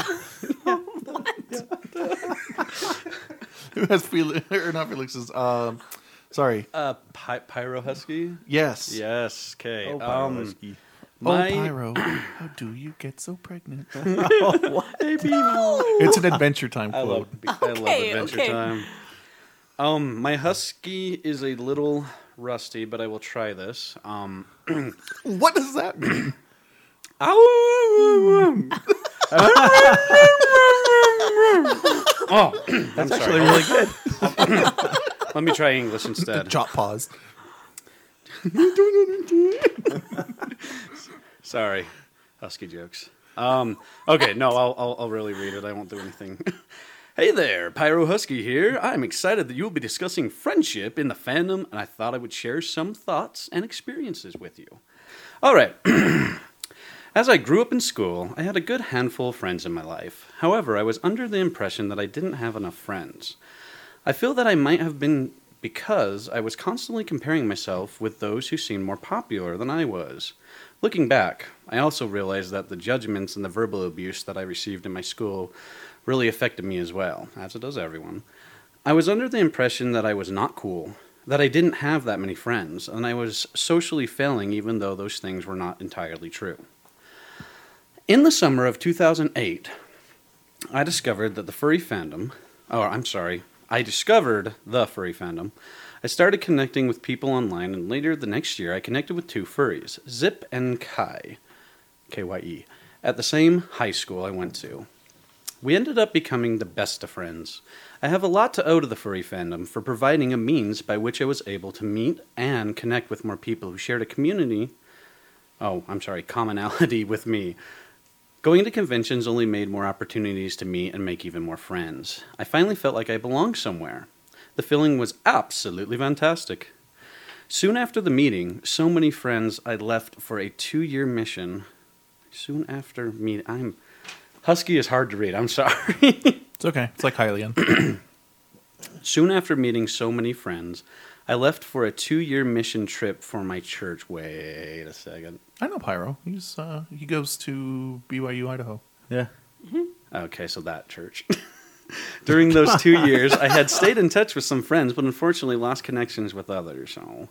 Who has Felix or not Felix's? Um, sorry. Uh, Py- Pyro Husky? Yes. Yes, okay. Oh, um, Husky. my, Oh, Pyro, how do you get so pregnant? Baby. It's an Adventure Time I quote. love, I love Adventure okay. Time. Um, my husky is a little rusty, but I will try this. Um, What does that mean? oh, that's Actually, really good. Let me try English instead. Chop pause. Sorry, husky jokes. Um, okay, no, I'll, I'll, I'll really read it. I won't do anything. hey there, Pyro Husky here. I'm excited that you will be discussing friendship in the fandom, and I thought I would share some thoughts and experiences with you. All right. As I grew up in school, I had a good handful of friends in my life. However, I was under the impression that I didn't have enough friends. I feel that I might have been because I was constantly comparing myself with those who seemed more popular than I was. Looking back, I also realized that the judgments and the verbal abuse that I received in my school really affected me as well, as it does everyone. I was under the impression that I was not cool, that I didn't have that many friends, and I was socially failing even though those things were not entirely true. In the summer of 2008, I discovered that the furry fandom, or I'm sorry, I discovered the furry fandom. I started connecting with people online, and later the next year, I connected with two furries, Zip and Kai, K Y E, at the same high school I went to. We ended up becoming the best of friends. I have a lot to owe to the furry fandom for providing a means by which I was able to meet and connect with more people who shared a community. Oh, I'm sorry, commonality with me. Going to conventions only made more opportunities to meet and make even more friends. I finally felt like I belonged somewhere. The feeling was absolutely fantastic. Soon after the meeting, so many friends I left for a two year mission. Soon after meet, I'm. Husky is hard to read, I'm sorry. It's okay. It's like Hylian. Soon after meeting so many friends, I left for a two year mission trip for my church. Wait a second. I know Pyro. He's uh, he goes to BYU Idaho. Yeah. Okay, so that church. During those two years, I had stayed in touch with some friends, but unfortunately lost connections with others. So,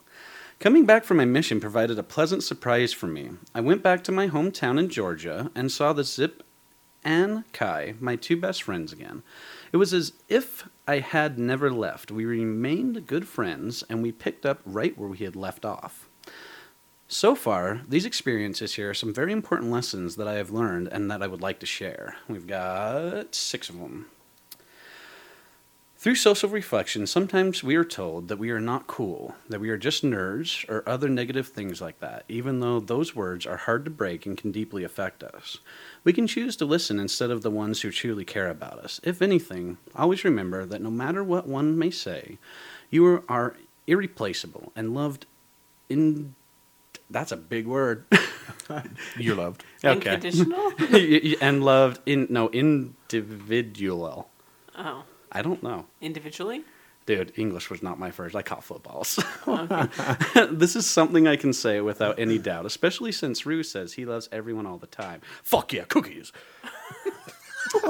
coming back from my mission provided a pleasant surprise for me. I went back to my hometown in Georgia and saw the Zip and Kai, my two best friends, again. It was as if I had never left. We remained good friends, and we picked up right where we had left off. So far, these experiences here are some very important lessons that I have learned and that I would like to share. We've got six of them. Through social reflection, sometimes we are told that we are not cool, that we are just nerds, or other negative things like that, even though those words are hard to break and can deeply affect us. We can choose to listen instead of the ones who truly care about us. If anything, always remember that no matter what one may say, you are irreplaceable and loved in. That's a big word. You're loved. okay. Unconditional? and loved in no individual. oh. I don't know. Individually? Dude, English was not my first. I caught footballs. Okay. this is something I can say without any doubt, especially since Rue says he loves everyone all the time. Fuck yeah, cookies.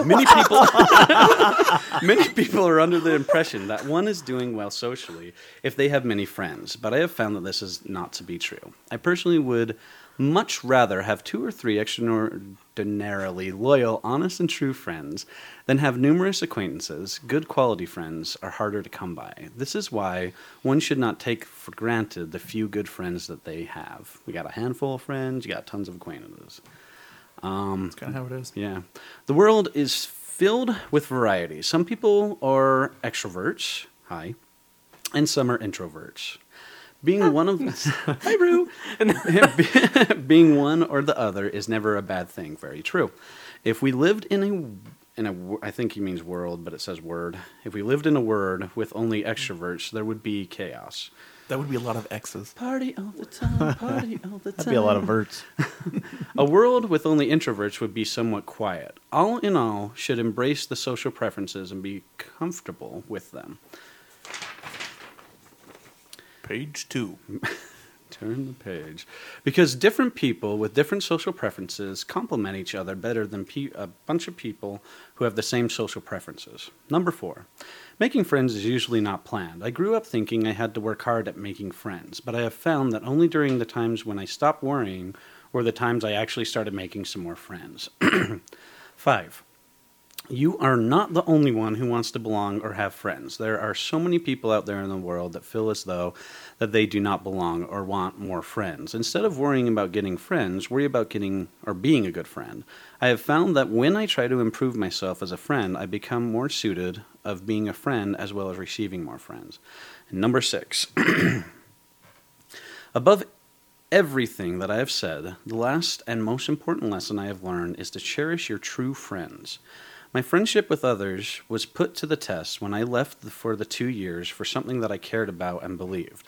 many people many people are under the impression that one is doing well socially if they have many friends, but I have found that this is not to be true. I personally would much rather have two or three extraordinarily loyal, honest, and true friends than have numerous acquaintances. Good quality friends are harder to come by. This is why one should not take for granted the few good friends that they have. We got a handful of friends, you got tons of acquaintances. Um, That's kind of how it is. Yeah. The world is filled with variety. Some people are extroverts, hi, and some are introverts. Being oh. one of Hi Rue. Being one or the other is never a bad thing. Very true. If we lived in a in a wo- I think he means world, but it says word. If we lived in a word with only extroverts, there would be chaos. That would be a lot of X's. Party all the time, party all the time. That'd be a lot of verts. A world with only introverts would be somewhat quiet. All in all, should embrace the social preferences and be comfortable with them. Page two. Turn the page. Because different people with different social preferences complement each other better than pe- a bunch of people who have the same social preferences. Number four, making friends is usually not planned. I grew up thinking I had to work hard at making friends, but I have found that only during the times when I stopped worrying were the times I actually started making some more friends. Five, you are not the only one who wants to belong or have friends. There are so many people out there in the world that feel as though that they do not belong or want more friends. Instead of worrying about getting friends, worry about getting or being a good friend. I have found that when I try to improve myself as a friend, I become more suited of being a friend as well as receiving more friends. And number 6. Above everything that I have said, the last and most important lesson I have learned is to cherish your true friends. My friendship with others was put to the test when I left for the two years for something that I cared about and believed.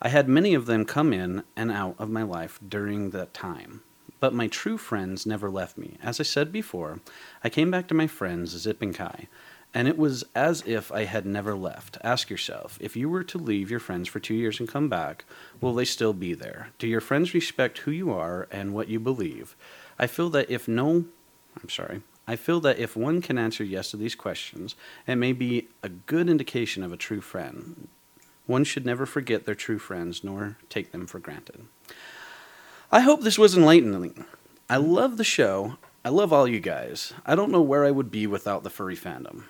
I had many of them come in and out of my life during that time, but my true friends never left me. As I said before, I came back to my friends, Zip and Kai, and it was as if I had never left. Ask yourself if you were to leave your friends for two years and come back, will they still be there? Do your friends respect who you are and what you believe? I feel that if no, I'm sorry, I feel that if one can answer yes to these questions, it may be a good indication of a true friend. One should never forget their true friends nor take them for granted. I hope this was enlightening. I love the show. I love all you guys. I don't know where I would be without the furry fandom.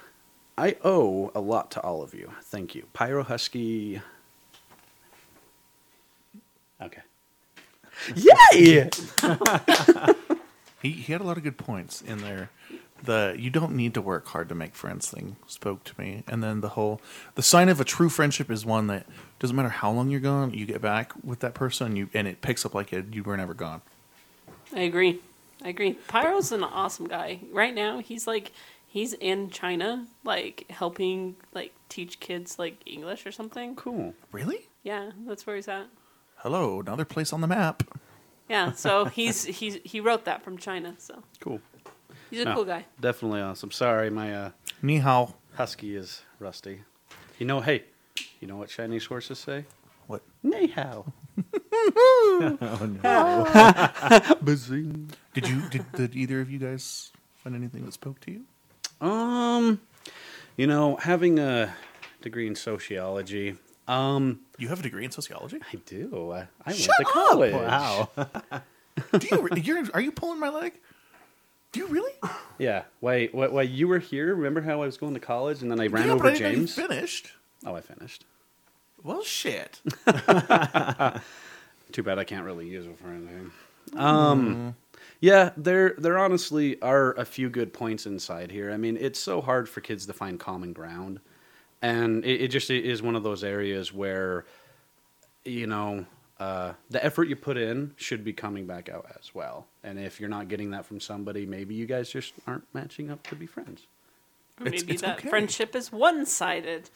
I owe a lot to all of you. Thank you. Pyro Husky. Okay. Yay! He he had a lot of good points in there. The you don't need to work hard to make friends thing spoke to me, and then the whole the sign of a true friendship is one that doesn't matter how long you're gone, you get back with that person, you and it picks up like it, you were never gone. I agree. I agree. Pyro's an awesome guy. Right now, he's like he's in China, like helping like teach kids like English or something. Cool. Really? Yeah, that's where he's at. Hello, another place on the map. Yeah, so he's he's he wrote that from China. So Cool. he's a No, cool guy. Definitely awesome. Sorry, my uh, Ni hao. husky is rusty. You know, hey, you know what Chinese horses say? What? Ni hao. oh no. Bazing. Did you did, did either of you guys find anything that spoke to you? Um, you know, having a degree in sociology. Um, You have a degree in sociology. I do. I, I went Shut to up! college. Wow. Do you? You're, are you pulling my leg? Do you really? Yeah. Why? wait, wait. You were here. Remember how I was going to college and then I ran yeah, over but I didn't know you James? finished. Oh, I finished. Well, shit. Too bad I can't really use it for anything. Um, yeah, there there honestly are a few good points inside here. I mean, it's so hard for kids to find common ground, and it, it just is one of those areas where, you know, uh, the effort you put in should be coming back out as well. And if you're not getting that from somebody, maybe you guys just aren't matching up to be friends. Or maybe it's that okay. friendship is one sided.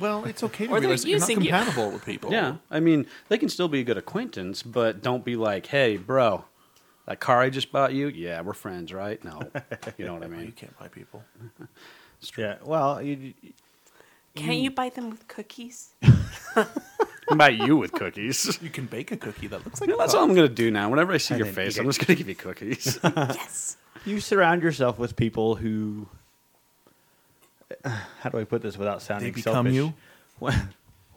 Well, it's okay to Or they're realize you're not using you. compatible with people. Yeah, I mean, they can still be a good acquaintance, but don't be like, "Hey, bro, that car I just bought you, yeah, we're friends, right?" No, you know what I mean. You can't buy people. Yeah. Well, you, Can't you mm. buy them with cookies? Buy you with cookies. You can bake a cookie that looks like You a that's all I'm gonna do now. Whenever I see And your face, I'm just gonna give you cookies. yes. you surround yourself with people who. How do I put this without sounding become selfish? you? Well-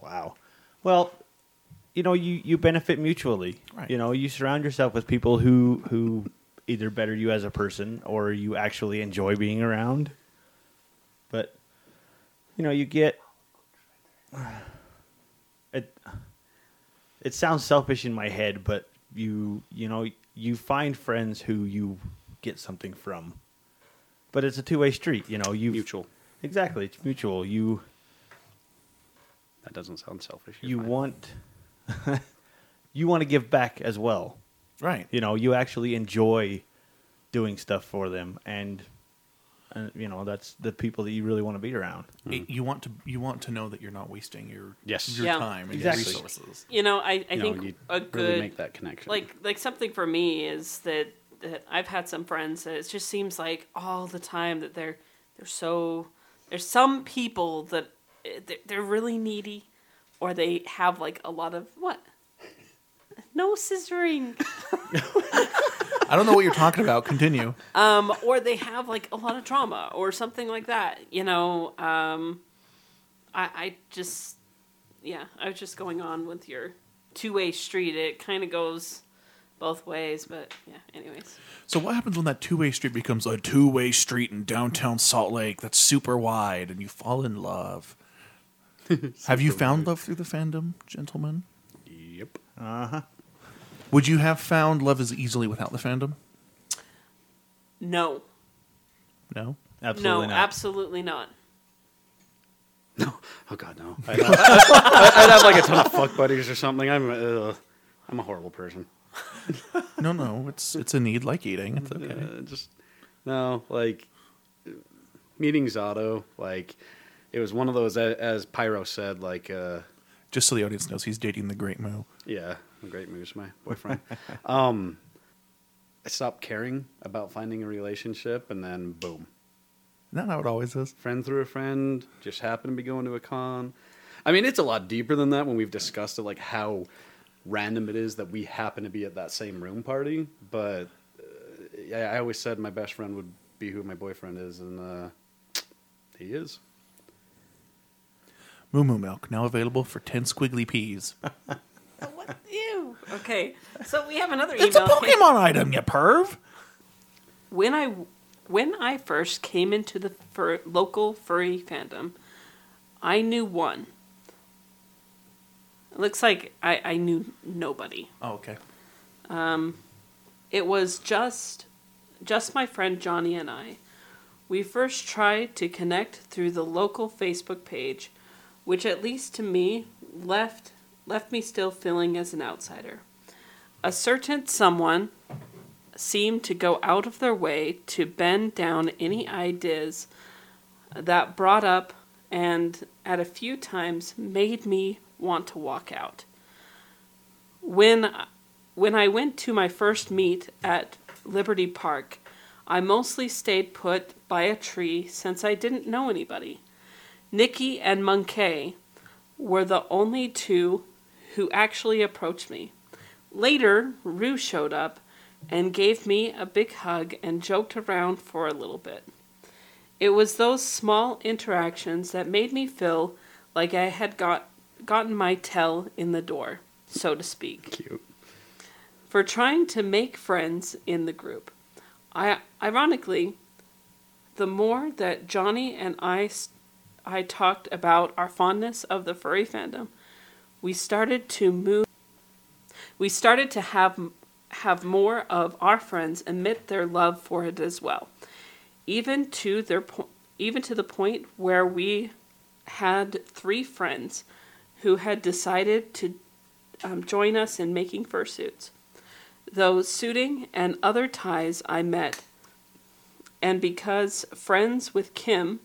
wow. Well, you know, you you benefit mutually. Right. You know, you surround yourself with people who who either better you as a person or you actually enjoy being around. But you know, you get it. It sounds selfish in my head, but you you know you find friends who you get something from. But it's a two way street. You know, you Mutual. Exactly, it's mutual. You That doesn't sound selfish. Fine. want you want to give back as well. Right. You know, you actually enjoy doing stuff for them, and, and you know that's the people that you really want to be around. It- you want to you want to know that you're not wasting your Yes. your Yeah. time and Exactly. your resources. You know, I, I You think you a really good make that connection. like like something for me is that that I've had some friends that it just seems like all the time that they're they're so there's some people that eh, they're- they're really needy or they have like a lot of what no scissoring I don't know what you're talking about. Continue. um or they have like a lot of trauma or something like that you know um I I just yeah I was just going on with your two-way street it kind of goes both ways but yeah anyways So what happens when that two-way street becomes a two-way street in downtown Salt Lake that's super wide and you fall in love? Have you found love through the fandom, gentlemen? yep. Uh huh. Would you have found love as easily without the fandom? no No. Absolutely no, not. absolutely not. No. Oh God, no. I'd, I'd have like a ton of fuck buddies or something. I'm uh, I'm a horrible person. No, no. It's it's a need like eating. It's okay. Uh, just no, like meeting Zato. Like it was one of those, a- as Pyro said. Like uh, Just so the audience knows, he's dating the Great Moo. yeah, a great moose, my boyfriend. um, I stopped caring about finding a relationship, and then boom, Isn't that how it always is? friend through a friend. Just happened to be going to a con. I mean, it's a lot deeper than that when we've discussed it, like how random it is that we happen to be at that same room party. But uh, yeah, I always said my best friend would be who my boyfriend is, and uh, he is. Moo Moo Milk now available for ten squiggly peas. What? Ew. Okay, so we have another it's a email. Pokemon item, you perv. When I when I first came into the fur, local furry fandom, I knew one. It looks like I, I knew nobody. Oh, okay. Um, It was just just my friend Johnny and I. We first tried to connect through the local Facebook page, which at least to me left left me still feeling as an outsider. A certain someone seemed to go out of their way to bend down any ideas that brought up and at a few times made me want to walk out. When when I went to my first meet at Liberty Park, I mostly stayed put by a tree since I didn't know anybody. Nikki and Monkey were the only two who actually approached me. Later, Rue showed up and gave me a big hug and joked around for a little bit. It was those small interactions that made me feel like I had got gotten my tell in the door, so to speak Cute. for trying to make friends in the group. I ironically, the more that Johnny and I I talked about our fondness of the furry fandom, we started to move we started to have have more of our friends admit their love for it as well. Even to their po- even to the point where we had three friends who had decided to um, join us in making fursuits those suiting and other ties I met, and because friends with Kim,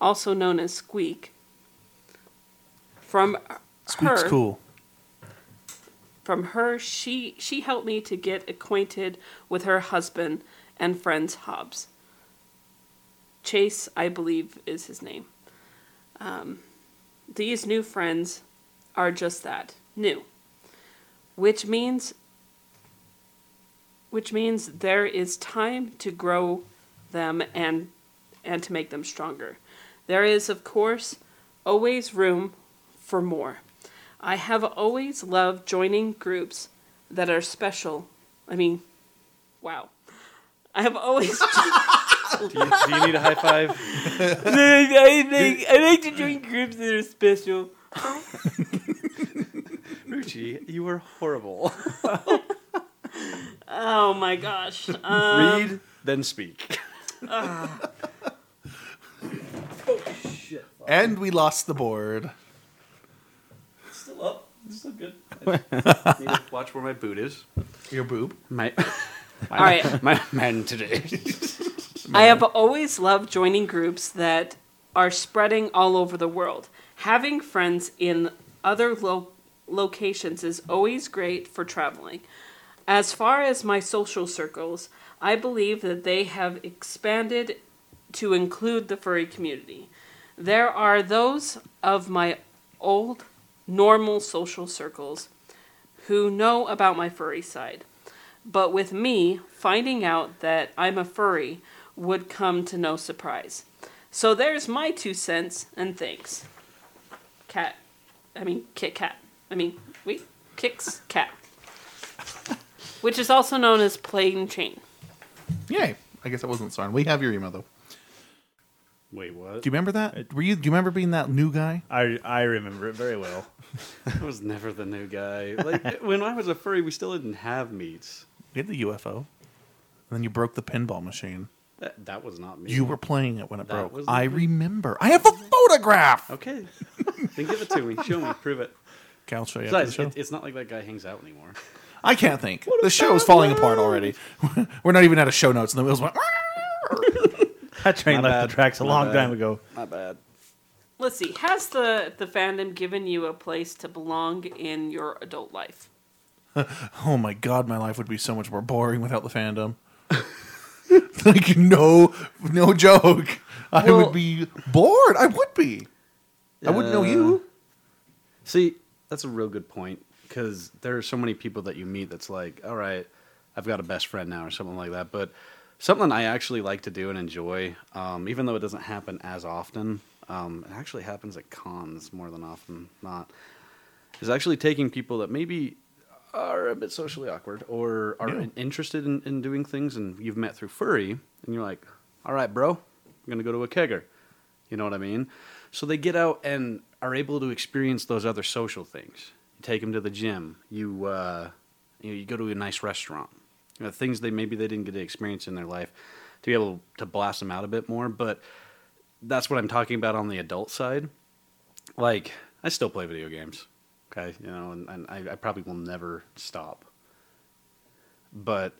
also known as Squeak, From Squeak's her, cool. from her, she she helped me to get acquainted with her husband and friends Hobbs. Chase, I believe, is his name. Um, these new friends are just that new, which means which means there is time to grow them and and to make them stronger. There is, of course, always room for more. I have always loved joining groups that are special. I mean, wow. I have always Do you, do you need a high five? I like I like to join groups that are special. Ruchi, you were horrible. Oh my gosh. Um, Read, then speak. Oh shit! And we lost the board. Still up. Still good. need to watch where my boot is. Your boob. My, my, All right. my man today. I have always loved joining groups that are spreading all over the world. Having friends in other lo- locations is always great for traveling. As far as my social circles, I believe that they have expanded to include the furry community. There are those of my old, normal social circles who know about my furry side. But with me, finding out that I'm a furry would come to no surprise. So there's my two cents and thanks. Cat. I mean, Kit Kat. I mean, wait, Kicks Cat. Which is also known as plain chain. Yay. I guess I wasn't sorry. We have your email though. Wait, what? Do you remember that? Were you? Do you remember being that new guy? I I remember it very well. I was never the new guy. Like when I was a furry, we still didn't have meets. You had the UFO, and then you broke the pinball machine. That, that was not me. You were playing it when it That broke. was I me. remember. I have a photograph. okay. then give it to me. Show me. Prove it. Okay, I'll show you after the Besides, show. it, it's not like that guy hangs out anymore. I can't think. The show is falling apart already. We're not even out of show notes, and the wheels went. That train My left bad. the tracks a My long bad. time ago. Not bad. Let's see. Has the, the fandom given you a place to belong in your adult life? Oh my god, my life would be so much more boring without the fandom. like no, no joke. I Well- would be bored. I would be. I wouldn't know you. Uh, see, that's a real good point because there are so many people that you meet that's like, all right, I've got a best friend now or something like that. But something I actually like to do and enjoy, um, even though it doesn't happen as often, um, it actually happens at cons more than often not, is actually taking people that maybe are a bit socially awkward or are Yeah. interested in, in doing things and you've met through furry and you're like, all right, bro, I'm going to go to a kegger. You know what I mean? So they get out and are able to experience those other social things. You take them to the gym. You uh, you, know, you go to a nice restaurant. You know, things they maybe they didn't get to experience in their life to be able to blast them out a bit more. But that's what I'm talking about on the adult side. Like I still play video games. Okay, you know, and, and I, I probably will never stop. But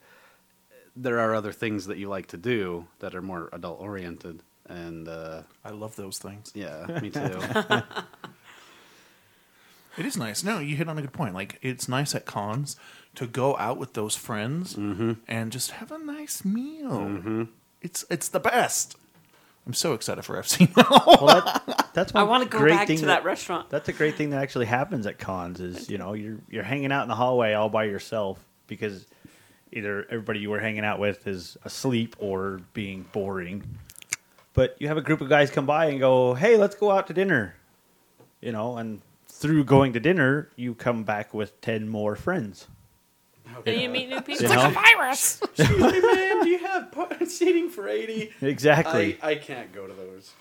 there are other things that you like to do that are more adult oriented, and uh, I love those things. yeah, me too. It is nice. No, you hit on a good point. Like it's nice at cons to go out with those friends mm-hmm. and just have a nice meal. Mm-hmm. It's it's the best. I'm so excited for FC now. Well, that, that's one I want to go great back thing to that restaurant. That's a great thing that actually happens at cons. Is you know you're you're hanging out in the hallway all by yourself because either everybody you were hanging out with is asleep or being boring. But you have a group of guys come by and go, "Hey, let's go out to dinner," you know, and through going to dinner, you come back with ten more friends. And you meet new people. You know? A virus. Excuse me, ma'am. Do you have par- seating for eighty? Exactly. I, I can't go to those.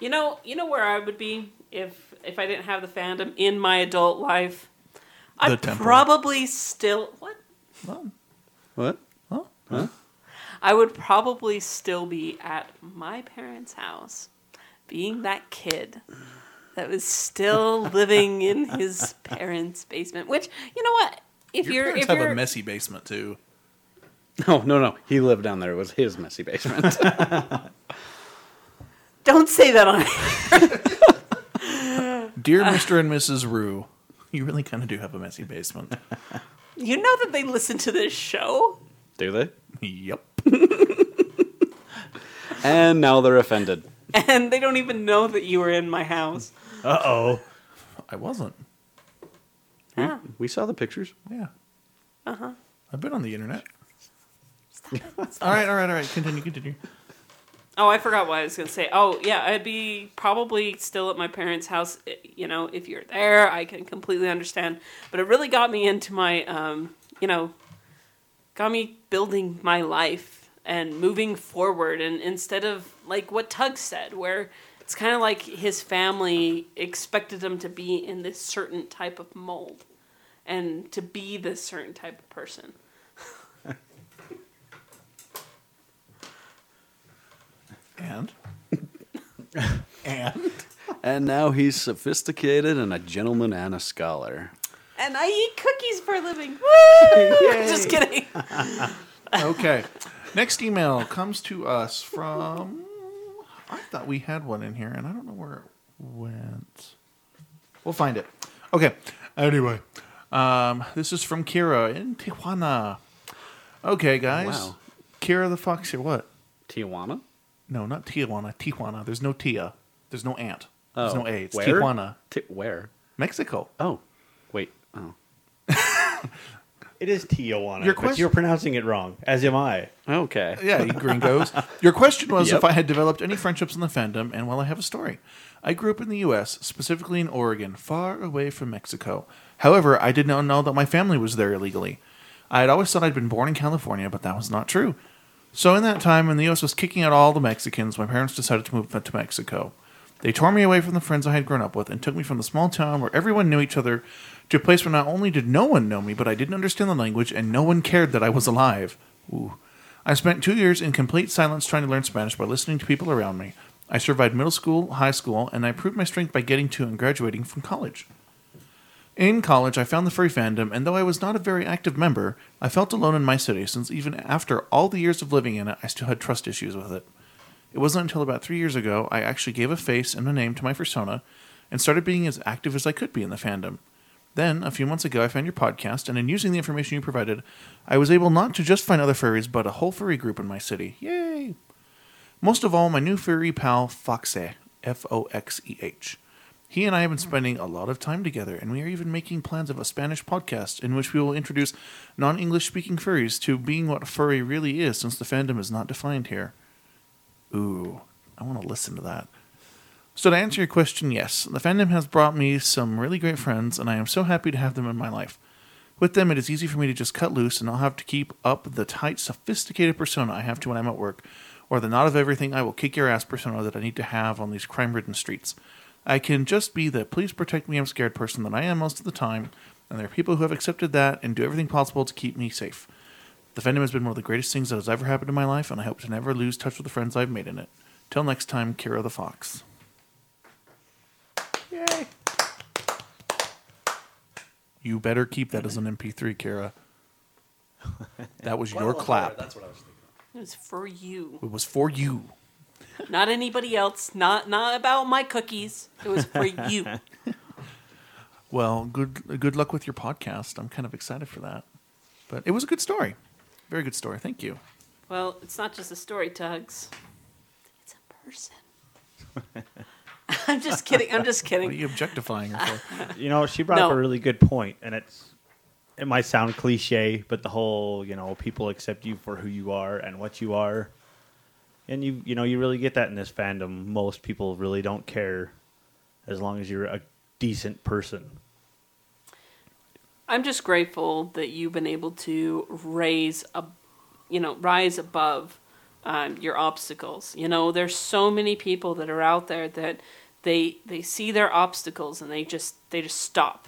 You know, you know where I would be if if I didn't have the fandom in my adult life. I'd probably still what? What? I would probably still be at my parents' house, being that kid that was still living in his parents' basement. Which you know what? If Your you're parents if have you're a messy basement too. No, no, no. He lived down there. It was his messy basement. don't say that on Dear Mr. and Mrs. Rue, you really kind of do have a messy basement. You know that they listen to this show? Do they? yep. And now they're offended. And they don't even know that you were in my house. Uh oh. I wasn't. Ah. We saw the pictures. Yeah. Uh huh. I've been on the internet. all right, all right, all right. Continue, continue. Oh, I forgot what I was going to say. Oh, yeah, I'd be probably still at my parents' house. You know, if you're there, I can completely understand. But it really got me into my, um, you know, got me building my life and moving forward. And instead of like what Tux said, where it's kind of like his family expected him to be in this certain type of mold and to be this certain type of person. And? and? And now he's sophisticated and a gentleman and a scholar. And I eat cookies for a living. Woo! Just kidding. Okay. Next email comes to us from. I thought we had one in here, and I don't know where it went. We'll find it. Okay. Anyway, um, this is from Kira in Tijuana. Okay, guys. Wow. Kira the Fox here. What? Tijuana? No, not Tijuana. Tijuana. There's no Tia. There's no ant. There's Oh, no A. It's where? Tijuana, Ti- where? Mexico. Oh, wait. Oh. It is Tijuana, Your but question- you're pronouncing it wrong, as am I. Okay. Yeah, you gringos. Your question was Yep. if I had developed any friendships in the fandom, and well, I have a story. I grew up in the U.S., specifically in Oregon, far away from Mexico. However, I did not know that my family was there illegally. I had always thought I'd been born in California, but that was not true. So, in that time, when the U.S. was kicking out all the Mexicans, my parents decided to move to Mexico. They tore me away from the friends I had grown up with and took me from the small town where everyone knew each other to a place where not only did no one know me, but I didn't understand the language and no one cared that I was alive. Ooh. I spent two years in complete silence trying to learn Spanish by listening to people around me. I survived middle school, high school, and I proved my strength by getting to and graduating from college. In college, I found the furry fandom, and though I was not a very active member, I felt alone in my city since even after all the years of living in it, I still had trust issues with it. It wasn't until about three years ago I actually gave a face and a name to my persona and started being as active as I could be in the fandom. Then, a few months ago, I found your podcast, and in using the information you provided, I was able not to just find other furries, but a whole furry group in my city. Yay! Most of all, my new furry pal, Foxe, F O X E H. He and I have been spending a lot of time together, and we are even making plans of a Spanish podcast in which we will introduce non English speaking furries to being what furry really is, since the fandom is not defined here. Ooh, I want to listen to that. So, to answer your question, yes, the fandom has brought me some really great friends, and I am so happy to have them in my life. With them, it is easy for me to just cut loose and not have to keep up the tight, sophisticated persona I have to when I'm at work, or the not of everything I will kick your ass persona that I need to have on these crime ridden streets. I can just be the please protect me, I'm scared person that I am most of the time, and there are people who have accepted that and do everything possible to keep me safe. The fandom has been one of the greatest things that has ever happened in my life, and I hope to never lose touch with the friends I've made in it. Till next time, Kira the Fox. Yay! You better keep that as an MP3, Kira. That was your clap. That's what I was thinking. It was for you, It was for you. not anybody else. Not not about my cookies. It was for you. Well, good good luck with your podcast. I'm kind of excited for that. But it was a good story. Very good story. Thank you. Well, it's not just a story, Tux. It's a person. I'm just kidding. I'm just What are kidding. you objectifying her for? You know, she brought No. up a really good point, and it's it might sound cliche, but the whole you know people accept you for who you are and what you are, and you you know you really get that in this fandom. Most people really don't care as long as you're a decent person. I'm just grateful that you've been able to raise a, you know, rise above um, your obstacles. You know, there's so many people that are out there that they they see their obstacles and they just they just stop,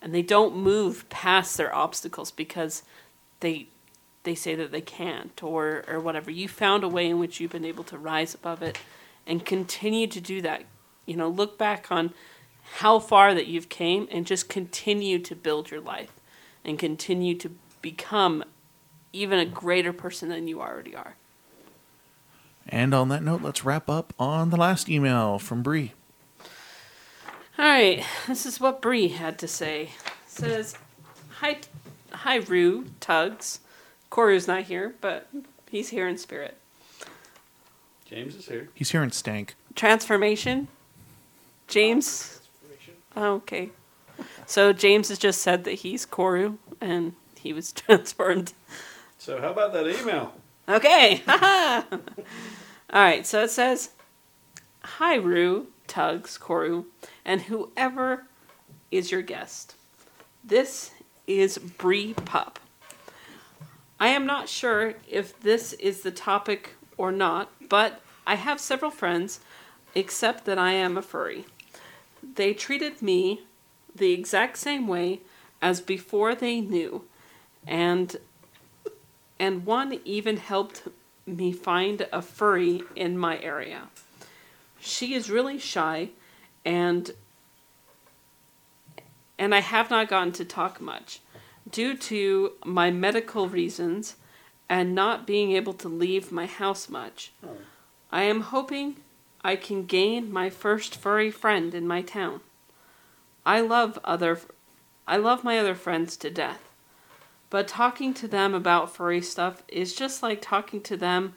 and they don't move past their obstacles because they they say that they can't or or whatever. You found a way in which you've been able to rise above it and continue to do that. You know, look back on how far that you've came and just continue to build your life and continue to become even a greater person than you already are. And on that note, let's wrap up on the last email from Bree. All right, this is what Bree had to say. says, "Hi, hi, Rue Tux. Koru's not here, but he's here in spirit. James is here. He's here in stank. Transformation. James. Oh, okay. So James has just said that he's Koru and he was transformed. So how about that email? Okay. All right. So it says, "Hi, Rue, Tux, Koru, and whoever is your guest. This is Bree Pup. I am not sure if this is the topic or not, but I have several friends, except that I am a furry. They treated me the exact same way as before they knew, and and one even helped me find a furry in my area. She is really shy and and I have not gotten to talk much due to my medical reasons and not being able to leave my house much. Oh. I am hoping I can gain my first furry friend in my town. I love other I love my other friends to death. But talking to them about furry stuff is just like talking to them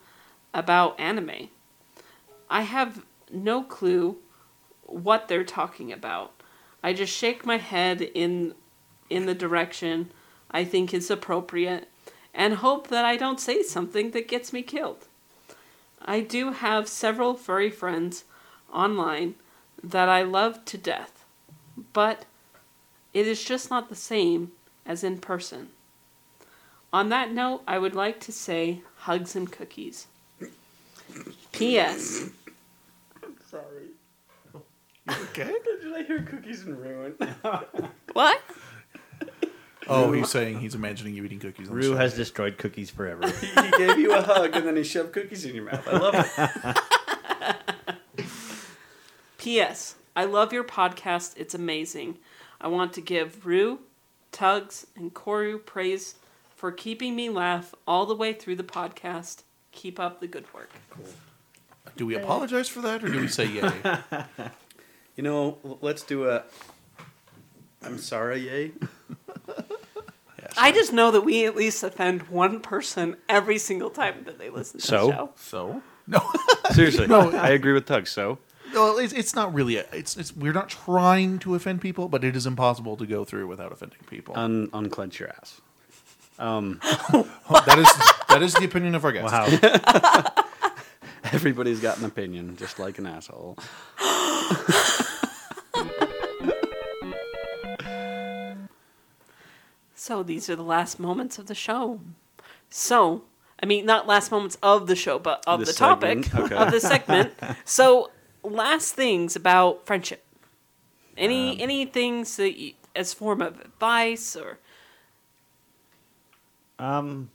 about anime. I have no clue what they're talking about. I just shake my head in in the direction I think is appropriate and hope that I don't say something that gets me killed. I do have several furry friends online that I love to death, but it is just not the same as in person. On that note, I would like to say hugs and cookies. P.S. Sorry. Okay. Did I hear cookies and ruin? What? Oh, he's saying he's imagining you eating cookies. on the Rue show. has destroyed cookies forever. he gave you a hug and then he shoved cookies in your mouth. I love it. P.S. I love your podcast. It's amazing. I want to give Rue, Tux, and Koru praise for keeping me laugh all the way through the podcast. Keep up the good work. Do we apologize for that, or do we say yay? You know, let's do a. I'm sorry, yay. I just know that we at least offend one person every single time that they listen to So? the show. so no, Seriously, No. I agree with Tug. So no, it's, it's not really. A, it's it's we're not trying to offend people, but it is impossible to go through without offending people. un- unclench your ass. Um, that is that is the opinion of our guest. wow. Everybody's got an opinion, just like an asshole. So these are the last moments of the show. So, I mean, not last moments of the show, but of The the, topic okay. of the segment. so, last things about friendship. Any any things that you, as form of advice or Um,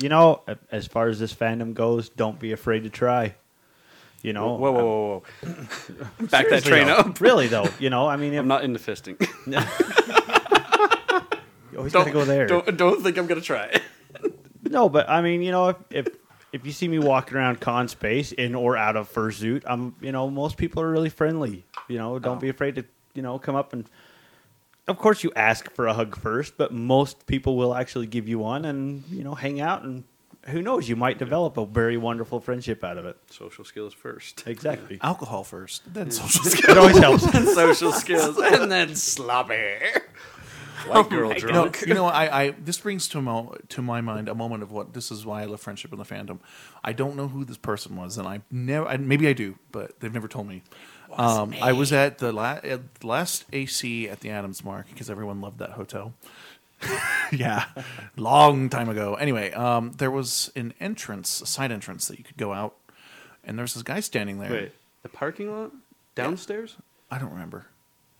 you know, as far as this fandom goes, don't be afraid to try. You know, Whoa, whoa, whoa, whoa! Back that train though. up. Really though, you know, I mean, if, I'm not into fisting. you always gotta go there. Don't, don't think I'm gonna try. No, but I mean, you know, if, if if you see me walking around con space in or out of fursuit, I'm, you know, most people are really friendly. You know, don't oh. be afraid to, you know, come up and. Of course, you ask for a hug first, but most people will actually give you one, and you know, hang out, and who knows, you might develop a very wonderful friendship out of it. Social skills first. Exactly. Alcohol first, then social skills. It always helps. Social skills, and then sloppy. White girl my You know, drunk. you know, I, I this brings to mo- to my mind a moment of what this is why I love friendship in the fandom. I don't know who this person was, and I never. I, maybe I do, but they've never told me. Um, I was at the la- at the last AC at the Adams Mark because everyone loved that hotel. yeah, long time ago. Anyway, um, there was an entrance, a side entrance that you could go out, and there's this guy standing there. Wait, the parking lot downstairs? I don't remember.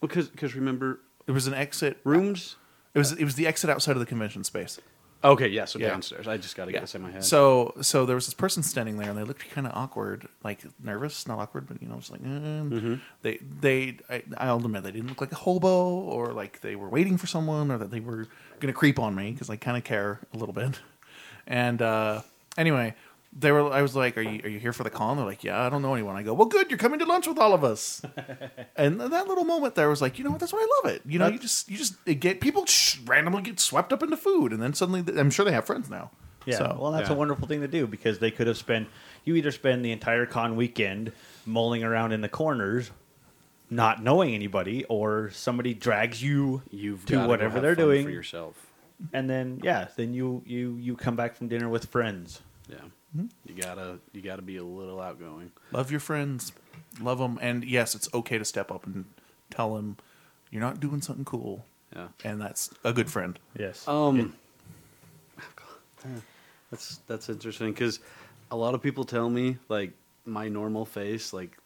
Because because remember There was an exit. rooms. It was it was the exit outside of the convention space. Okay, yeah. So Yeah. downstairs. I just got to get this in my head. So so there was this person standing there, and they looked kind of awkward, like nervous, not awkward, but you know, just like mm. they they. I, I'll admit they didn't look like a hobo, or like they were waiting for someone, or that they were gonna creep on me because I kind of care a little bit. And uh, anyway, they were. I was like, "Are you are you here for the call?" And they're like, "Yeah, I don't know anyone." I go, "Well, good. You're coming to lunch with all of us." and that little moment there was like, you know what? That's why I love it. You know, you just you just get people sh- randomly get swept up into food, and then suddenly I'm sure they have friends now. Yeah, So, well, that's yeah. a wonderful thing to do because they could have spent. You either spend the entire con weekend mulling around in the corners, not knowing anybody, or somebody drags you You've to gotta whatever have they're fun doing, for yourself. and then yeah, then you you you come back from dinner with friends. Yeah, Mm-hmm. you gotta you gotta be a little outgoing. love your friends, love them, and yes, it's okay to step up and tell them you're not doing something cool, Yeah. and that's a good friend. Yes. Um, that's that's interesting because a lot of people tell me like my normal face, like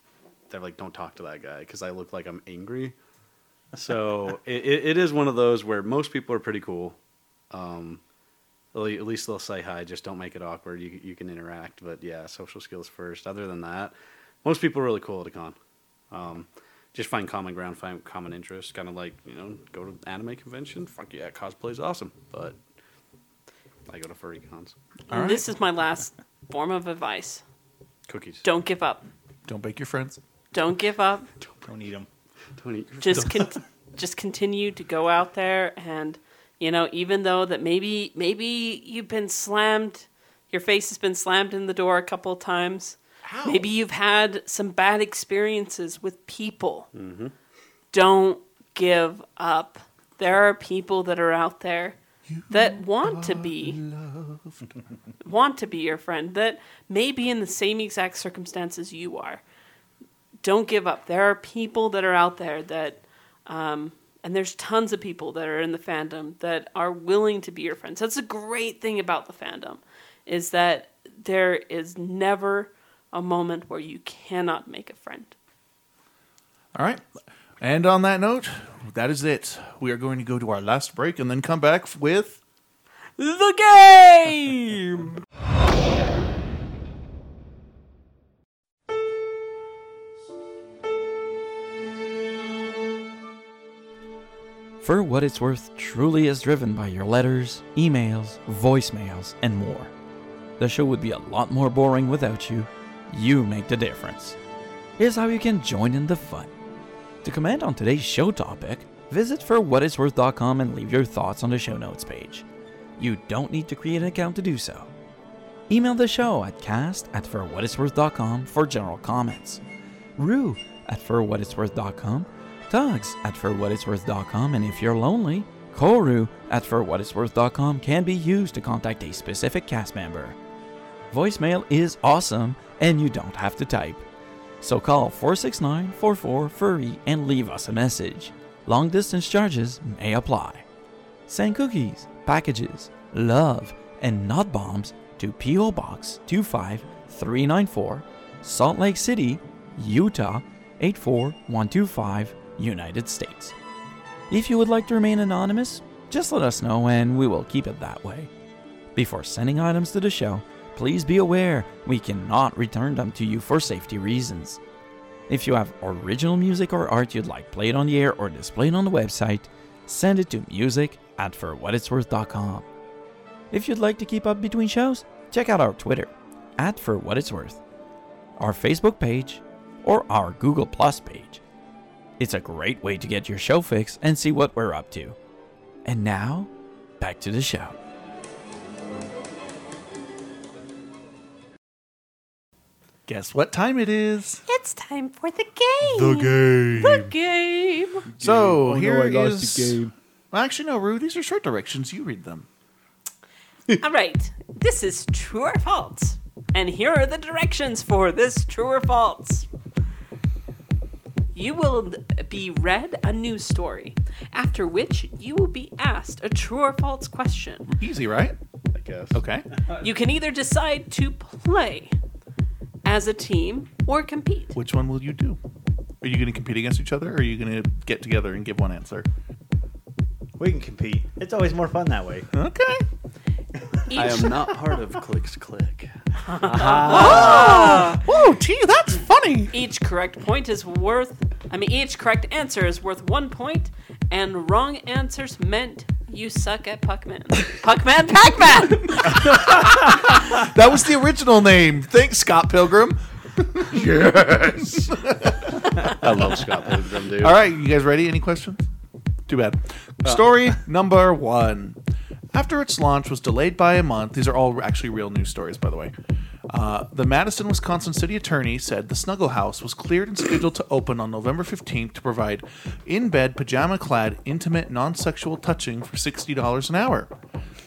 they're like, "Don't talk to that guy" because I look like I'm angry. So it, it, it is one of those where most people are pretty cool. Um, at least they'll say hi. Just don't make it awkward. You you can interact, but yeah, social skills first. Other than that, most people are really cool at a con. Um, just find common ground, find common interests. Kind of like you know, go to anime convention. Fuck yeah, cosplay's awesome, but I go to furry cons. All right. This is my last form of advice. Cookies. Don't give up. Don't bake your friends. Don't give up. Don't eat them. Don't eat. Just con- just continue to go out there and you know, even though that maybe maybe you've been slammed, your face has been slammed in the door a couple of times. Maybe you've had some bad experiences with people. Don't give up. There are people that are out there that want to be want to be your friend that may be in the same exact circumstances you are. Don't give up. There are people that are out there that um, and there's tons of people that are in the fandom that are willing to be your friends. That's a great thing about the fandom is that there is never a moment where you cannot make a friend. All right. And on that note, that is it. We are going to go to our last break and then come back with The game. For What It's Worth truly is driven by your letters, emails, voicemails, and more. The show would be a lot more boring without you. You make the difference. Here's how you can join in the fun. To comment on today's show topic, visit forwhatitsworth.com and leave your thoughts on the show notes page. You don't need to create an account to do so. Email the show at cast at forwhatitsworth.com for general comments. Rue at forwhatitsworth.com, Tux at forwhatitsworth.com, and if you're lonely, Koru at forwhatitsworth.com can be used to contact a specific cast member. Voicemail is awesome, and you don't have to type. So call 469 44 Furry and leave us a message. Long distance charges may apply. Send cookies, packages, love, and not bombs to P.O. Box 25394, Salt Lake City, Utah 84125, United States. If you would like to remain anonymous, just let us know and we will keep it that way. Before sending items to the show, please be aware we cannot return them to you for safety reasons. If you have original music or art you'd like played on the air or displayed on the website, send it to music at forwhatitsworth.com. If you'd like to keep up between shows, check out our Twitter at For What It's Worth, our Facebook page, or our Google Plus page. It's a great way to get your show fix and see what we're up to. And now, back to the show. guess what time it is? It's time for the game. The game. The game. So Oh, no, here I lost is- the game. Well, actually, no, Rue. These are short directions. You read them. All right. This is true or false. And here are the directions for this true or false. You will be read a news story, after which you will be asked a true or false question. Easy, right? I guess. Okay. You can either decide to play as a team or compete. Which one will you do? Are you going to compete against each other, or are you going to get together and give one answer? We can compete. It's always more fun that way. Okay. Each, I am not part of Clicks Click. Whoa, ah. oh, gee, that's funny. each correct point is worth, I mean, each correct answer is worth one point, and wrong answers meant You suck at Puckman. Puckman, Pac-Man. That was the original name. Thanks, Scott Pilgrim. Yes. I love Scott Pilgrim, dude. All right, you guys ready? Any questions? Too bad. Uh, Story number one. After its launch was delayed by a month, these are all actually real news stories, by the way. Uh, the Madison, Wisconsin city attorney said the Snuggle House was cleared and scheduled to open on November 15th to provide in bed, pajama clad, intimate, non sexual touching for $60 an hour.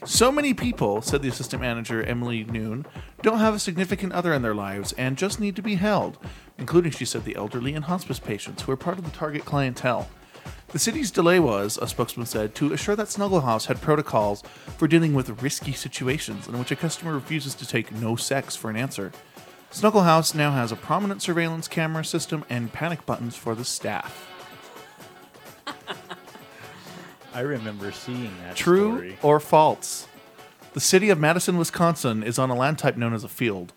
So many people, said the assistant manager Emily Noon, don't have a significant other in their lives and just need to be held, including, she said, the elderly and hospice patients who are part of the target clientele. The city's delay was, a spokesman said, to assure that Snuggle House had protocols for dealing with risky situations in which a customer refuses to take no sex for an answer. Snuggle House now has a prominent surveillance camera system and panic buttons for the staff. I remember seeing that. True story. or false? The city of Madison, Wisconsin is on a land type known as a field.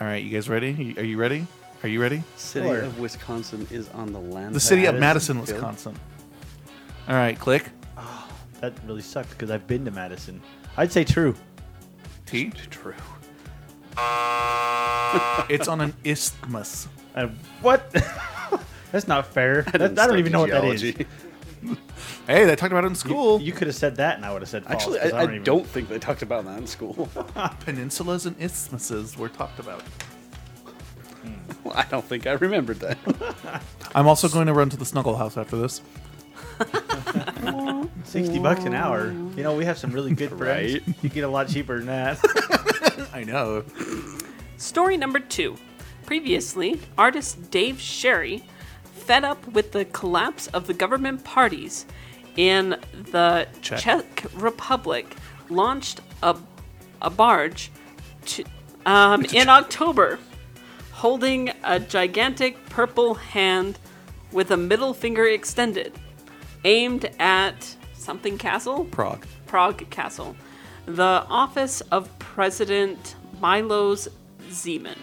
All right, you guys ready? Are you ready? Are you ready? City Sure. of Wisconsin is on the land. The city of Madison Madison, Field. Wisconsin. All right, click. That really sucked because I've been to Madison. I'd say true. T. True. It's on an isthmus. Uh, what? That's not fair. That- I, didn't don't study even know what that is. geology. Hey, they talked about it in school. you could have said that, and I would have said false. Actually, 'cause I, I, don't even- don't think they talked about that in school. Peninsulas and isthmuses were talked about. I don't think I remembered that. I'm also going to run to the Snuggle House after this. Sixty bucks an hour. You know, we have some really good friends. Right. You get a lot cheaper than that. I know. Story number two. Previously, artist Dave Sherry, fed up with the collapse of the government parties in the Czech. Czech Republic, launched a, a barge to, um, in October, holding a gigantic purple hand with a middle finger extended, aimed at something castle? Prague. Prague Castle, the office of President Milos Zeman.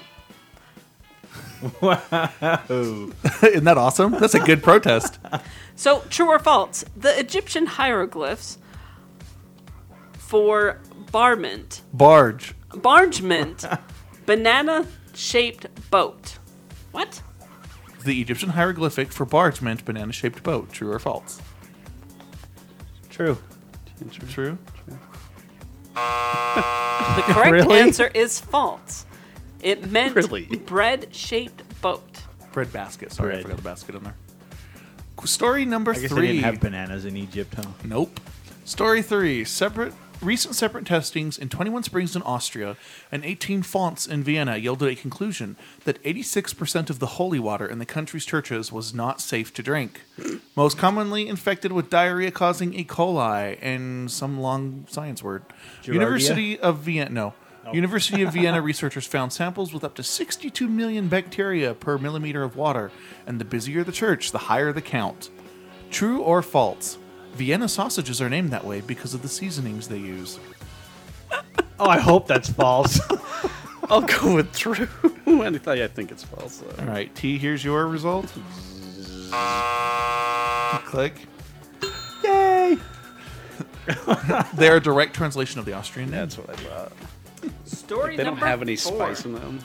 Isn't that awesome? That's a good protest. So, true or false? The Egyptian hieroglyphs for barment, Barge. bargement, banana-shaped boat. What? The Egyptian hieroglyphic for barge meant banana shaped boat. True or false? True. True. The correct Really? answer is false. It meant Really? bread-shaped boat. Bread basket. Sorry, I Bread. forgot the basket in there. Story number I guess they three. didn't have bananas in Egypt, huh? Nope. Story three. Separate recent separate testings in 21 springs in Austria and 18 fonts in Vienna yielded a conclusion that 86% of the holy water in the country's churches was not safe to drink. Most commonly infected with diarrhea causing E. coli and some long science word. Giardia? University of Vienna. No. University of Vienna researchers found samples with up to 62 million bacteria per millimeter of water, and the busier the church, the higher the count. True or false? Vienna sausages are named that way because of the seasonings they use. Oh, I hope that's false. I'll go with true. I think- I think it's false. Though. All right, T, here's your result. Click. Yay! They're a direct translation of the Austrian name. That's what I thought. Story They don't have any four. spice in them.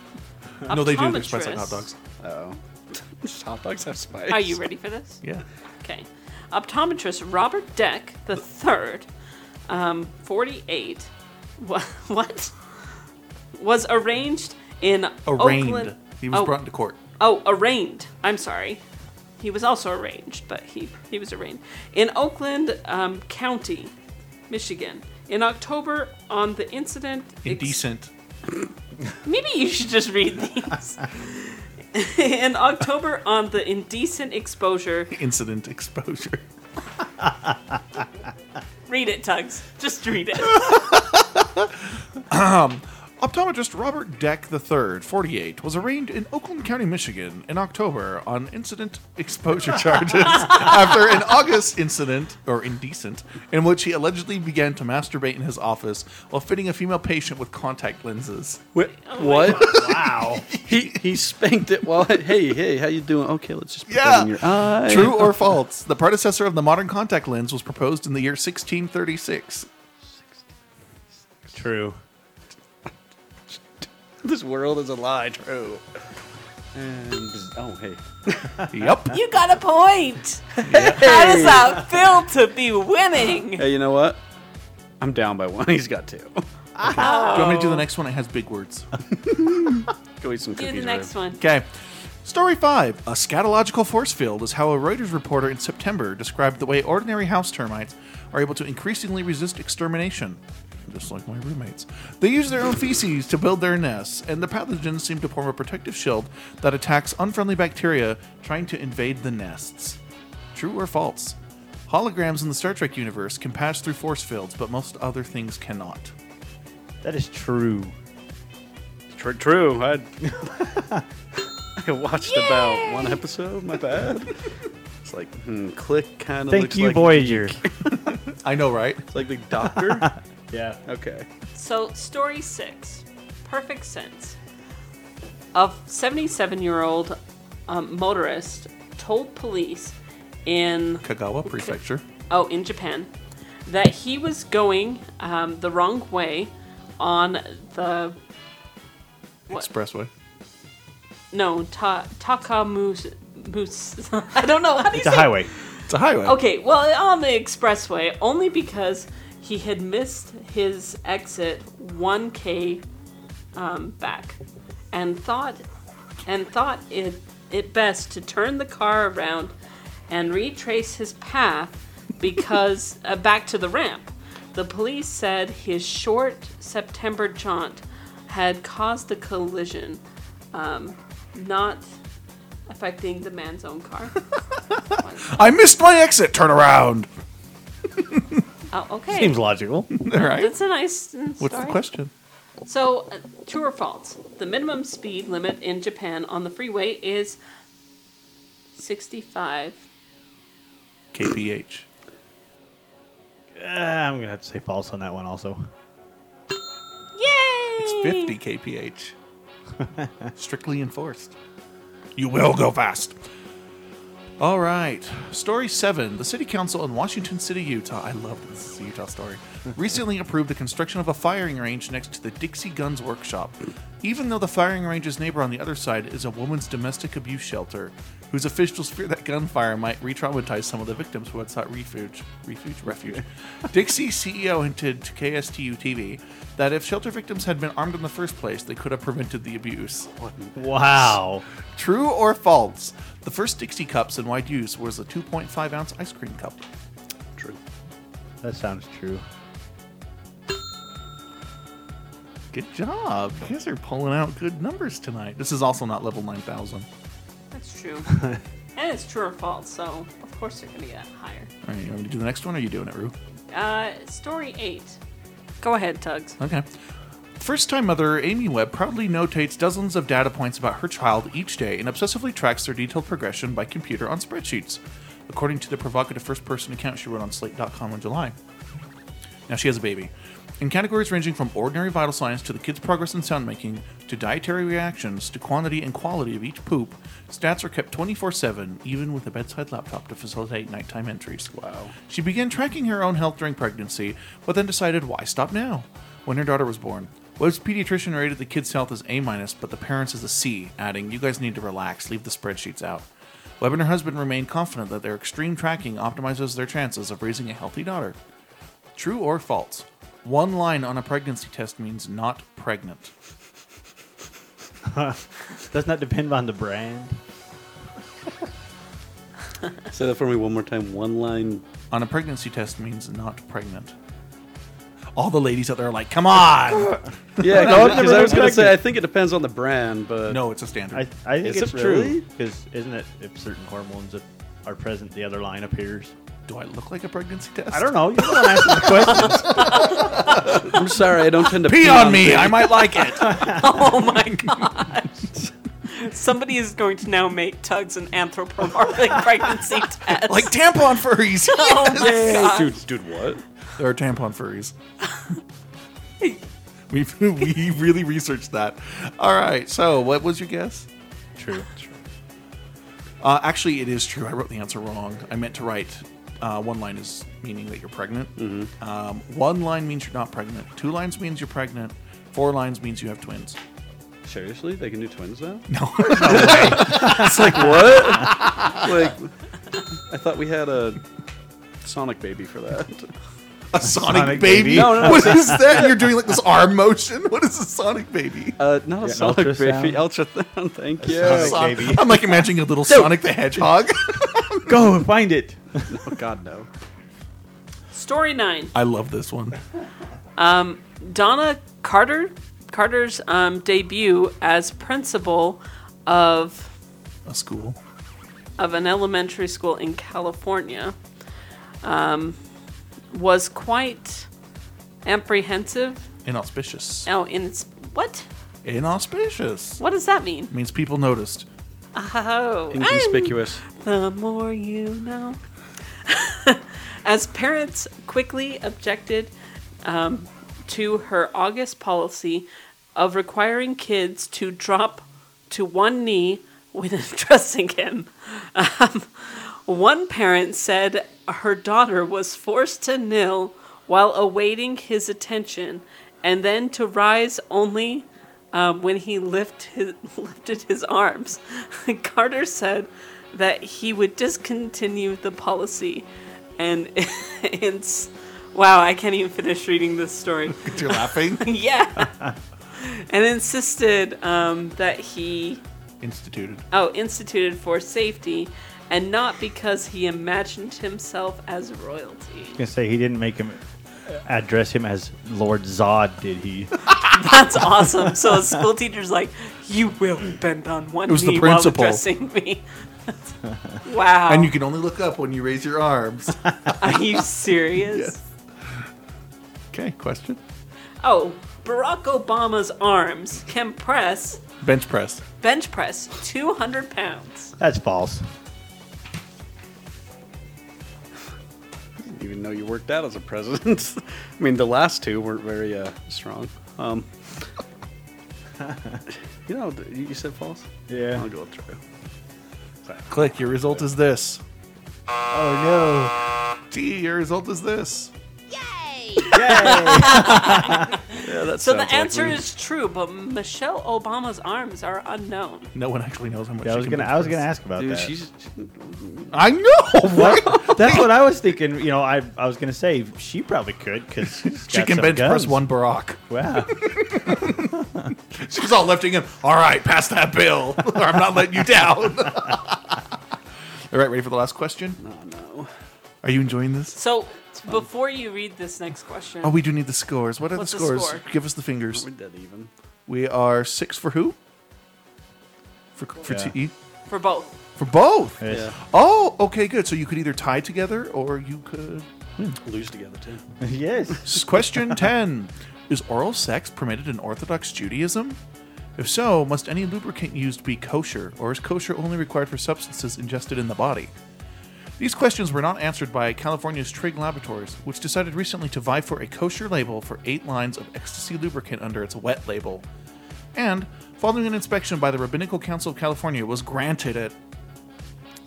No, they do. They're spiced like hot dogs. Oh. Hot dogs have spice. Are you ready for this? Yeah. Okay. Optometrist Robert Deck the third, um, 48, wha- what? Was arranged in Arraigned. Oakland. He was oh, brought into court. Oh, arraigned. I'm sorry. He was also arraigned, but he, he was arraigned. In Oakland um, County, Michigan, in October on the incident. ex- Indecent. Maybe you should just read these. in October on the indecent exposure. Incident exposure. Read it, Tux. Just read it. Optometrist Robert Deck III, 48, was arraigned in Oakland County, Michigan in October on incident exposure charges after an August incident, or indecent, in which he allegedly began to masturbate in his office while fitting a female patient with contact lenses. Wait, oh what? wow. he he spanked it while hey hey how you doing? Okay, let's just put that in your eye. True or false? The predecessor of the modern contact lens was proposed in the year 1636. True. This world is a lie. True. And oh hey, Yep. You got a point. How does that feel to be winning? hey, you know what? I'm down by one. He's got two. Oh. Do you want me to do the next one? It has big words. Go eat some Do cookies. the next Ryan. one. Okay. Story 5. A scatological force field is how a Reuters reporter in September described the way ordinary house termites are able to increasingly resist extermination. Just like my roommates. They use their own feces to build their nests, and the pathogens seem to form a protective shield that attacks unfriendly bacteria trying to invade the nests. True or false? Holograms in the Star Trek universe can pass through force fields, but most other things cannot. That is true. True. True. I I watched about one episode. My bad. It's like hmm, click kind of. Thank looks you, like, Voyager. I know, right? It's like the doctor. yeah. okay. So, story six, perfect sense. A 77 year old um, motorist told police in Kagawa Prefecture. oh in Japan that he was going um, the wrong way on the what? Expressway. no ta- Takamus. Moose. I don't know how do you It's a highway. It's a highway. Okay, well, on the expressway, only because he had missed his exit 1k um, back, and thought, and thought it it best to turn the car around and retrace his path because uh, back to the ramp. The police said his short September jaunt had caused the collision, um, not affecting the man's own car. I missed my exit. Turn around. Oh, okay. Seems logical. All right. That's a nice uh, What's the story. question? So, uh, true or false? The minimum speed limit in Japan on the freeway is 65. KPH. Uh, I'm gonna have to say false on that one also. Yay! It's 50 kph. Strictly enforced. You will go fast. All right. Story seven. The city council in Washington City, Utah. I love this. This is a Utah story. recently approved the construction of a firing range next to the Dixie Guns Workshop. Even though the firing range's neighbor on the other side is a woman's domestic abuse shelter, whose officials fear that gunfire might re-traumatize some of the victims who had sought refuge. Refuge? Refuge. Dixie CEO hinted to KSTU TV that if shelter victims had been armed in the first place, they could have prevented the abuse. Wow. True or false? The first Dixie cups in wide use was a 2.5 ounce ice cream cup. True. That sounds true. Good job. You guys are pulling out good numbers tonight. This is also not level 9000. That's true. and it's true or false, so of course they're going to get higher. All right, you want me to do the next one or are you doing it, Rue? Uh, story 8. Go ahead, Tux. Okay. First time mother Amy Webb proudly notates dozens of data points about her child each day and obsessively tracks their detailed progression by computer on spreadsheets, according to the provocative first person account she wrote on Slate.com in July. Now she has a baby. In categories ranging from ordinary vital signs to the kid's progress in sound making, to dietary reactions, to quantity and quality of each poop, stats are kept 24 7, even with a bedside laptop to facilitate nighttime entries. Wow. She began tracking her own health during pregnancy, but then decided why stop now? When her daughter was born. Webb's pediatrician rated the kid's health as A minus, but the parents as a C, adding, You guys need to relax, leave the spreadsheets out. Webb and her husband remain confident that their extreme tracking optimizes their chances of raising a healthy daughter. True or false? One line on a pregnancy test means not pregnant. Doesn't that depend on the brand? Say that for me one more time. One line. On a pregnancy test means not pregnant. All the ladies out there are like, come on! Yeah, No, I've because never I was been going to say. I think it depends on the brand, but no, it's a standard. I, I think Is it's it true really? because isn't it if certain hormones that are present, the other line appears. Do I look like a pregnancy test? I don't know. You're the one asking the questions. I'm sorry, I don't tend to Pee on me. I might like it. Oh my gosh. Somebody is going to now make Tux an anthropomorphic pregnancy test. like tampon furries. oh my gosh. Dude, dude, what? There are tampon furries. we we really researched that. All right. So, what was your guess? True. Uh, actually, it is true. I wrote the answer wrong. I meant to write uh, one line is meaning that you're pregnant. Um, one line means you're not pregnant. Two lines means you're pregnant. Four lines means you have twins. Seriously? They can do twins now? No. It's like, what? like, I thought we had a Sonic baby for that. a Sonic, Sonic baby. baby? No, no, no. What is that? You're doing like this arm motion. What is a Sonic baby? Uh, not a Yeah, Sonic ultrasound. baby. Ultrasound, thank you. Sonic Son- baby. I'm like imagining a little Sonic the Hedgehog. Go and find it. Oh, God, no. Story nine. I love this one. Donna Carter Carter's um, debut as principal of A school. of an elementary school in California um, was quite apprehensive. Inauspicious. Oh, in what? Inauspicious. What does that mean? Means people noticed. Oh, Inconspicuous. The more you know. As parents quickly objected um, to her August policy of requiring kids to drop to one knee when addressing him. Um, one parent said her daughter was forced to kneel while awaiting his attention and then to rise only um, when he lift his, lifted his arms. Carter said that he would discontinue the policy. And it's wow, I can't even finish reading this story. You're laughing. yeah. and insisted um, that he Instituted. oh instituted for safety and not because he imagined himself as royalty. I was gonna say he didn't make him uh, address him as Lord Zod, did he? That's awesome. So a school teacher's like, "You will bend on one It was the knee while principal. addressing me." wow. And you can only look up when you raise your arms. Are you serious? Yes. okay, question. Oh, Barack Obama's arms can press Bench press. bench press 200 pounds. That's false. Even know you worked out as a president. I mean, the last two weren't very uh, strong. Um, you know, you said false? Yeah. I'll go true. Click. Your result is this. Oh no. T. Your result is this. Yeah, that So the answer me. is true, but Michelle Obama's arms are unknown. No one actually knows how much. no! Yeah, I was gonna. I was gonna ask about Dude, that. she's. I know. What? That's what I was thinking. You know, I I was gonna say she probably could because she can bench press one Barack. Wow. She's all lifting him. All right, pass that bill, or I'm not letting you down. all right, ready for the last question? Oh, no. Are you enjoying this? So before you read this next question, Oh, we do need the scores. What are What's the the scores? score? Give us the fingers. We're dead even. We are six for who? For for Yeah. T- for both. for both. Yeah. Oh, okay, good. So you could either tie together or you could. Hmm. Lose together, too. yes. S- Question 10 Is oral sex permitted in Orthodox Judaism? If so, must any lubricant used be kosher, or is kosher only required for substances ingested in the body? These questions were not answered by California's Trigg Laboratories, which decided recently to vie for a kosher label for eight lines of ecstasy lubricant under its wet label. And, following an inspection by the Rabbinical Council of California, was granted it.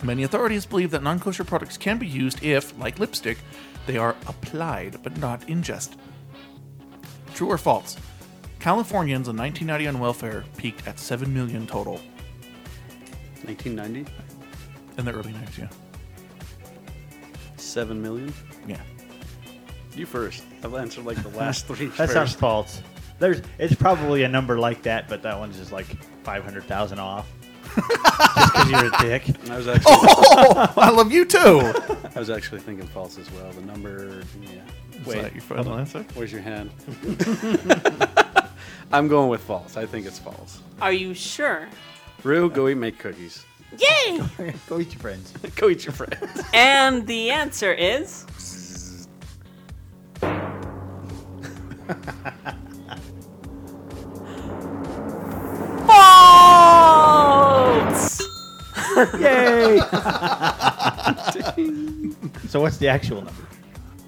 Many authorities believe that non kosher products can be used if, like lipstick, they are applied but not ingested. True or false? Californians on 1990 on welfare peaked at 7 million total 1990, in the early 90s, yeah. 7 million. Yeah. You first. I've answered like the last three That sounds false. There's. It's probably a number like that, but that one's just like five hundred thousand off. just because you're a dick. And I was actually, Oh, I love you too! I was actually thinking false as well. The number, yeah. Is Wait, that your final answer? Where's your hand? I'm going with false. I think it's false. Are you sure? Rue, go eat make cookies. Yay! Go eat your friends. Go eat your friends. And the answer is. False! Yay! so what's the actual number?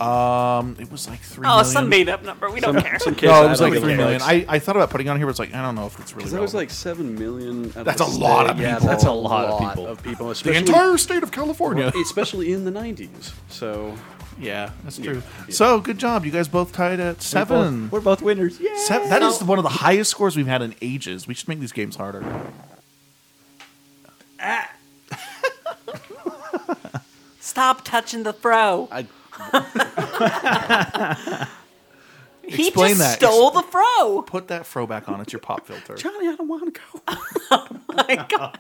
Um, it was like three Oh, million. some made up number. We don't Some, care. some kids No, it was like a three little million. flex. I, I thought about putting it on here, but it's like I don't know if it's really. Because there was like seven million. out That's the a lot of state. Yeah, people. that's a That's a lot of people. of people, the entire state of California. especially in the '90s. So yeah, that's true. Yeah. So good job, you guys both tied at seven. We're both winners. Yeah. Seven. That is one of the highest scores we've had in ages. We should make these games harder. Ah. Stop touching the throw. I He Explain just that. stole the fro. Put that fro back on. It's your pop filter. Johnny, I don't want to go. Oh my God.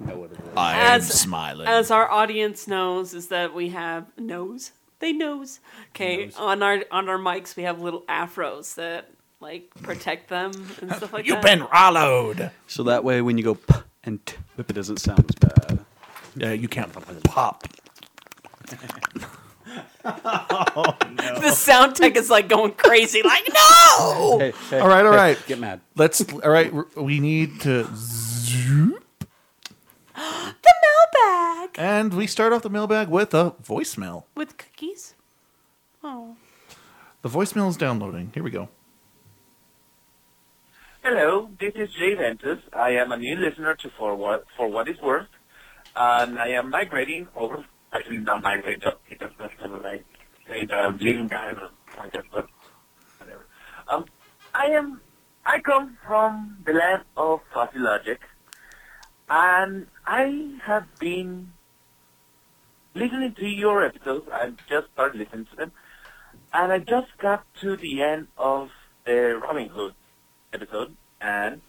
know what it is. I As- smiling. As our audience knows, is that we have nose. They knows. Okay, on our on our mics we have little afros that like protect them and stuff like that. You've been followed. So that way, when you go p and t, it doesn't sound as bad. Yeah, you can't pop. Oh, the sound tech is like going crazy, like no. Hey, hey, All right, all hey, right. Get mad. Let's. All right, we need to. zoop. The mailbag And we start off the mailbag with a voicemail. with cookies. Oh, The voicemail is downloading. Here we go. Hello, this is Jay Ventus. I am a new listener to For What, For what It's Worth, and I am migrating over, actually not migrating, just because that's kind of like, the leaving guys or whatever. Um, I am, I come from the land of fuzzy logic, and I have been listening to your episodes. I just started listening to them, and I just got to the end of the Robin Hood episode, and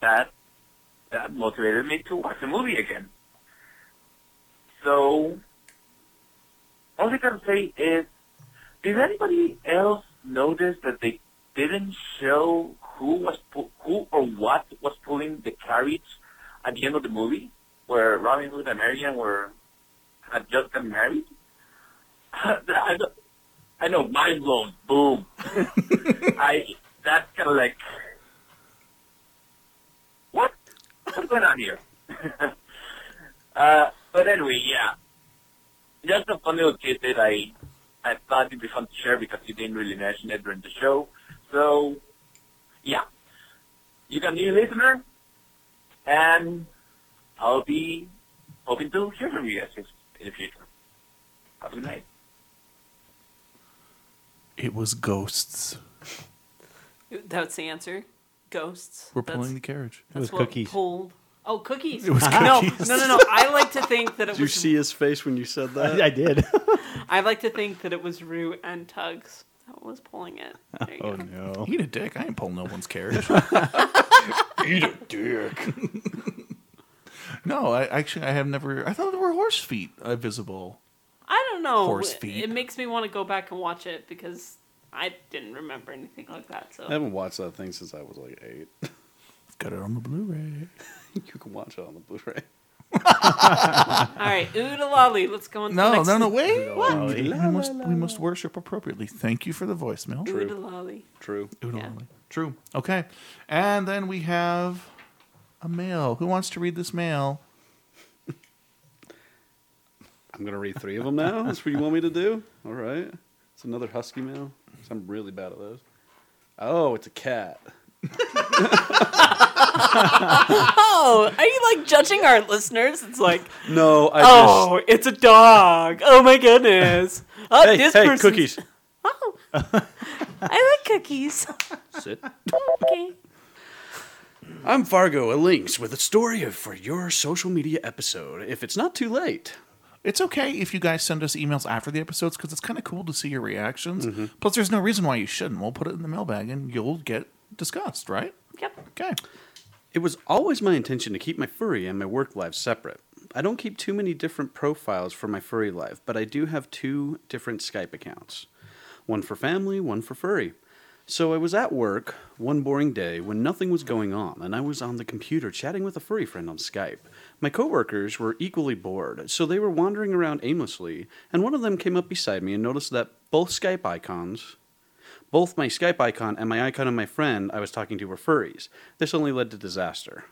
that that motivated me to watch the movie again. So, all I can say is, did anybody else notice that they didn't show who was pu- who or what was pulling the carriage at the end of the movie, where Robin Hood and Marian were had just gotten married? I, I know, mind blown. Boom. I that's kind of like what? What's going on here? uh, but anyway, yeah, just a fun little tidbit. I I thought it'd be fun to share because you didn't really mention it during the show. So yeah, you got a new listener, and I'll be hoping to hear from you guys in the future. Have a good night. It was ghosts. that's the answer. Ghosts. We're That's- pulling the carriage. It was that's what cookies. Pulled. Oh, cookies. It was no, cookies. no, no, no. I like to think that it Did you see his face when you said that? I did. I like to think that it was Rue and Tux that was pulling it. There you oh go. no. Eat a dick. I ain't pulling no one's carriage. Eat a dick. no, I actually I have never. I thought there were horse feet uh, visible. I don't know. Horse It- feet. It makes me want to go back and watch it because I didn't remember anything like that. So I haven't watched that thing since I was like eight. Got it on the Blu-ray. you can watch it on the Blu-ray. all right, Ooda Lolly. Let's go on. to the No, next no, no. Wait. What? We must we must worship appropriately. Thank you for the voicemail. Ooda Lolly. True. Oodle Yeah. Lolly. True. Okay. And then we have a mail. Who wants to read this mail? I'm gonna read three of them now. That's what you want me to do? All right. It's another husky mail. 'cause I'm really bad at those. Oh, it's a cat. Oh, are you like judging our listeners? It's like, No, I oh, it's a dog. Oh my goodness. Oh. Hey, this hey, person's- cookies. Oh, I like cookies. Sit. Okay. I'm Fargo, a Lynx, with a story of for your social media episode. If it's not too late. It's okay if you guys send us emails after the episodes because it's kind of cool to see your reactions. Mm-hmm. Plus, there's no reason why you shouldn't. We'll put it in the mailbag and you'll get discussed, right? Yep. Okay. It was always my intention to keep my furry and my work lives separate. I don't keep too many different profiles for my furry life, but I do have two different Skype accounts one for family, one for furry. So I was at work one boring day when nothing was going on, and I was on the computer chatting with a furry friend on Skype. My coworkers were equally bored, so they were wandering around aimlessly, and one of them came up beside me and noticed that both Skype icons, both my Skype icon and my icon of my friend I was talking to were furries. This only led to disaster.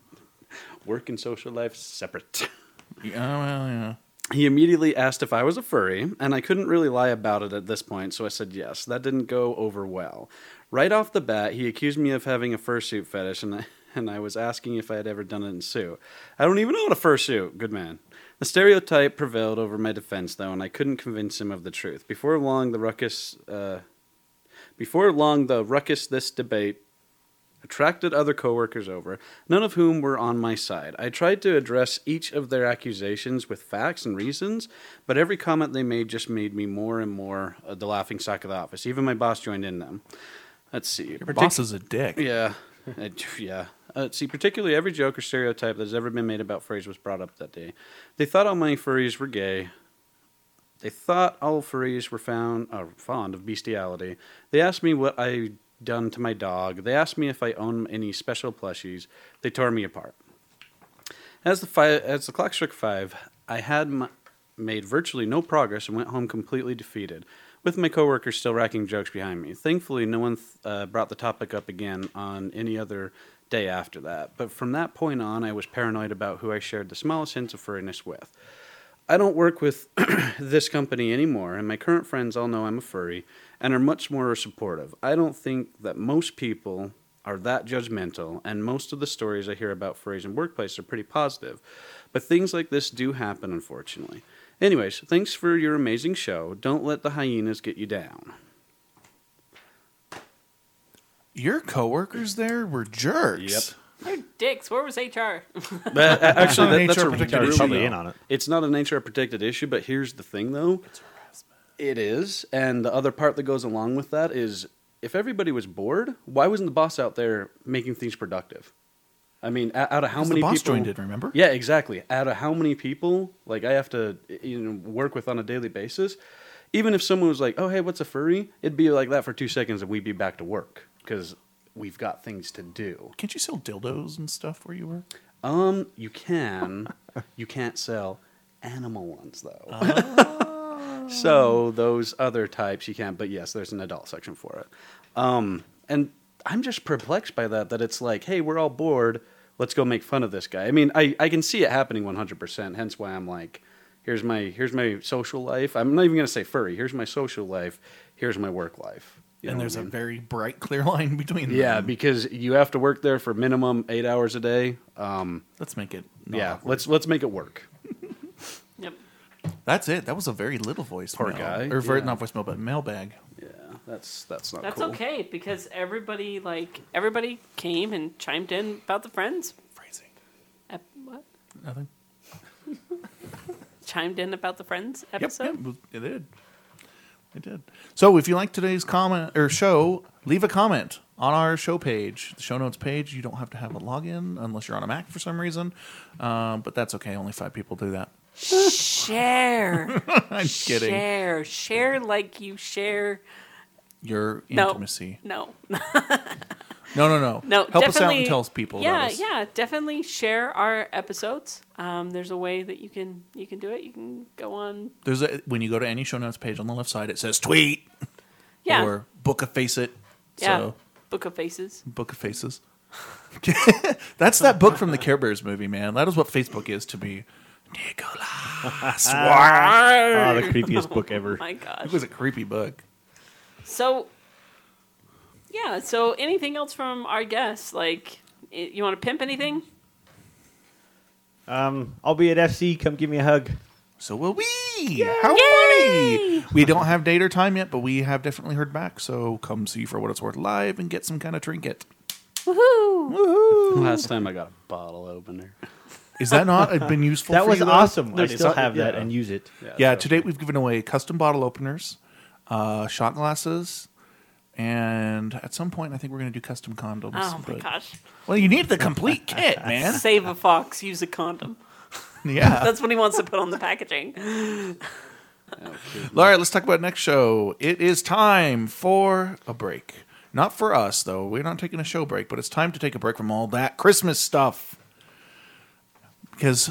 Work and social life separate. Yeah, well, yeah. He immediately asked if I was a furry, and I couldn't really lie about it at this point, so I said yes. That didn't go over well. Right off the bat, he accused me of having a fursuit fetish, and I, and I was asking if I had ever done it in suit. I don't even own a fursuit. Good man. The stereotype prevailed over my defense, though, and I couldn't convince him of the truth. Before long, the ruckus, uh, before long, the ruckus this debate attracted other coworkers over, none of whom were on my side. I tried to address each of their accusations with facts and reasons, but every comment they made just made me more and more uh, the laughing stock of the office. Even my boss joined in them. Let's see. Your boss is a dick. Yeah. Uh, yeah. Uh, see, particularly every joke or stereotype that has ever been made about furries was brought up that day. They thought all my furries were gay. They thought all furries were found uh, fond of bestiality. They asked me what I done to my dog. They asked me if I own any special plushies. They tore me apart. As the fi- as the clock struck five, I had m- made virtually no progress and went home completely defeated, with my coworkers still racking jokes behind me. Thankfully, no one th- uh, brought the topic up again on any other day after that. But from that point on, I was paranoid about who I shared the smallest hints of furriness with. I don't work with this company anymore, and my current friends all know I'm a furry and are much more supportive. I don't think that most people are that judgmental, and most of the stories I hear about furries in workplace are pretty positive. But things like this do happen, unfortunately. Anyways, thanks for your amazing show. Don't let the hyenas get you down. Your coworkers there were jerks. They're dicks. Where was HR? But uh, actually, Not that, that's HR a protected issue, probably in on it. It's not an HR protected issue, but here's the thing, though. It is, and the other part that goes along with that is, if everybody was bored, why wasn't the boss out there making things productive? I mean, o- out of how 'Cause the many boss people? joined it, remember? Yeah, exactly. Out of how many people, like I have to, you know, work with on a daily basis. Even if someone was like, "Oh, hey, what's a furry?" It'd be like that for two seconds, and we'd be back to work because we've got things to do. Can't you sell dildos and stuff where you work? Um, you can. you can't sell animal ones though. so those other types you can't. But yes, there's an adult section for it. Um, and I'm just perplexed by that. That it's like, hey, we're all bored. Let's go make fun of this guy. I mean, I, I can see it happening 100%. Hence why I'm like, here's my here's my social life. I'm not even gonna say furry. Here's my social life. Here's my work life. You and there's I a mean? very bright, clear line between them. yeah, because you have to work there for minimum eight hours a day. Um, let's make it. yeah, awkward. let's let's make it work. yep. That's it. That was a very little voice. Poor guy, or very, yeah. not voicemail, but mailbag. Yeah, that's that's not That's cool. okay because everybody like everybody came and chimed in about the friends. Phrasing. Ep- what? Nothing. Chimed in about the friends Yep, episode. yep, it did. It did. So if you like today's comment or show, leave a comment on our show page, the show notes page. You don't have to have a login unless you're on a Mac for some reason, um, but that's okay. Only five people do that. Share, I'm kidding. share, share like you share. Your No. intimacy. No, No, no, no. no. Help us out definitely- and tell people. Yeah, about us. yeah. Definitely share our episodes. Um, there's a way that you can you can do it. You can go on. There's a when you go to any show notes page on the left side, it says tweet Yeah, or book a face it. yeah. So Book of Faces. book of faces. That's that book from the Care Bears movie, man. That is what Facebook is to me. Nicholas. Oh, the creepiest book ever. My gosh. It was a creepy book. So, yeah. So, anything else from our guests? Like, you want to pimp anything? Um, I'll be at FC. Come give me a hug. So will we. How funny! We don't have date or time yet, but we have definitely heard back. So come see for what it's worth live and get some kind of trinket. Woohoo! Woohoo! Last time I got a bottle opener. Is that not been useful? That for was you, though? awesome. I There's still so- have that yeah. and use it. Yeah, so- to date we've given away custom bottle openers, uh, shot glasses, and at some point I think we're going to do custom condoms. Oh my but- gosh! Well, you need the complete kit, man. Save a fox, use a condom. Yeah. That's what he wants to put on the packaging. All right, let's talk about next show. It is time for a break. Not for us, though. We're not taking a show break, but it's time to take a break from all that Christmas stuff. Because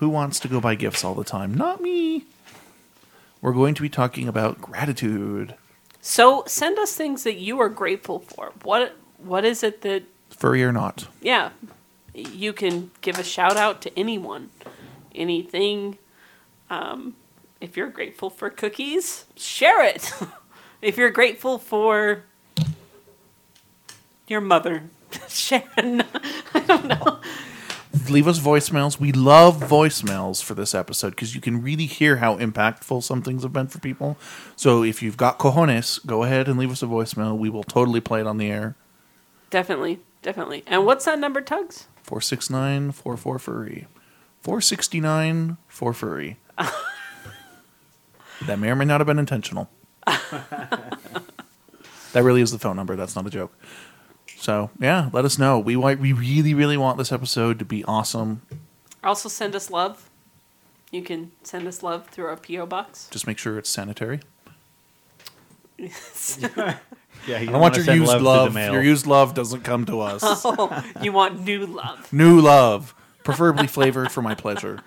who wants to go buy gifts all the time? Not me. We're going to be talking about gratitude. So send us things that you are grateful for. What what is it that Furry or not. yeah, you can give a shout out to anyone, anything. Um, if you're grateful for cookies, share it. if you're grateful for your mother, Sharon, I don't know. Leave us voicemails. We love voicemails for this episode because you can really hear how impactful some things have been for people. So if you've got cojones, go ahead and leave us a voicemail. We will totally play it on the air. Definitely, definitely. And what's that number, Tux? 469 44 furry. 469 4 furry. that may or may not have been intentional. that really is the phone number. That's not a joke. So, yeah, let us know. We want, we really, really want this episode to be awesome. Also, send us love. You can send us love through our PO box. Just make sure it's sanitary. Yeah, you I don't want your used through love. the mail. Your used love doesn't come to us. oh, you want new love? New love, preferably flavored for my pleasure.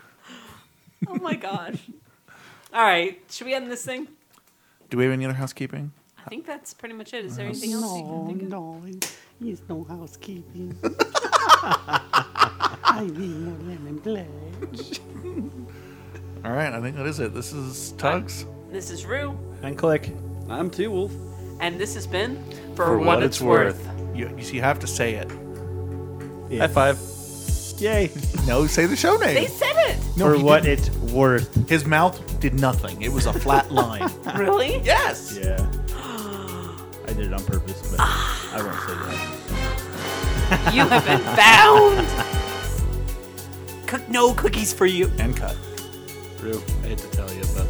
Oh my gosh! All right, should we end this thing? Do we have any other housekeeping? I think that's pretty much it. Is there uh, anything else you can think of? no, it's no housekeeping. I need more lemon pledge. All right, I think that is it. This is Tux. This is Rue, And click. I'm T Wolf. and this has been For, For What, What It's It's Worth. You, you, see, you have to say it. High five. Yay. No, say the show name. They said it! No, For he what didn't. it's worth. His mouth did nothing. It was a flat line. Really? yes. Yeah. I did it on purpose, but I won't say that. You have been found. Cook no cookies for you. And cut. Rue, I hate to tell you, but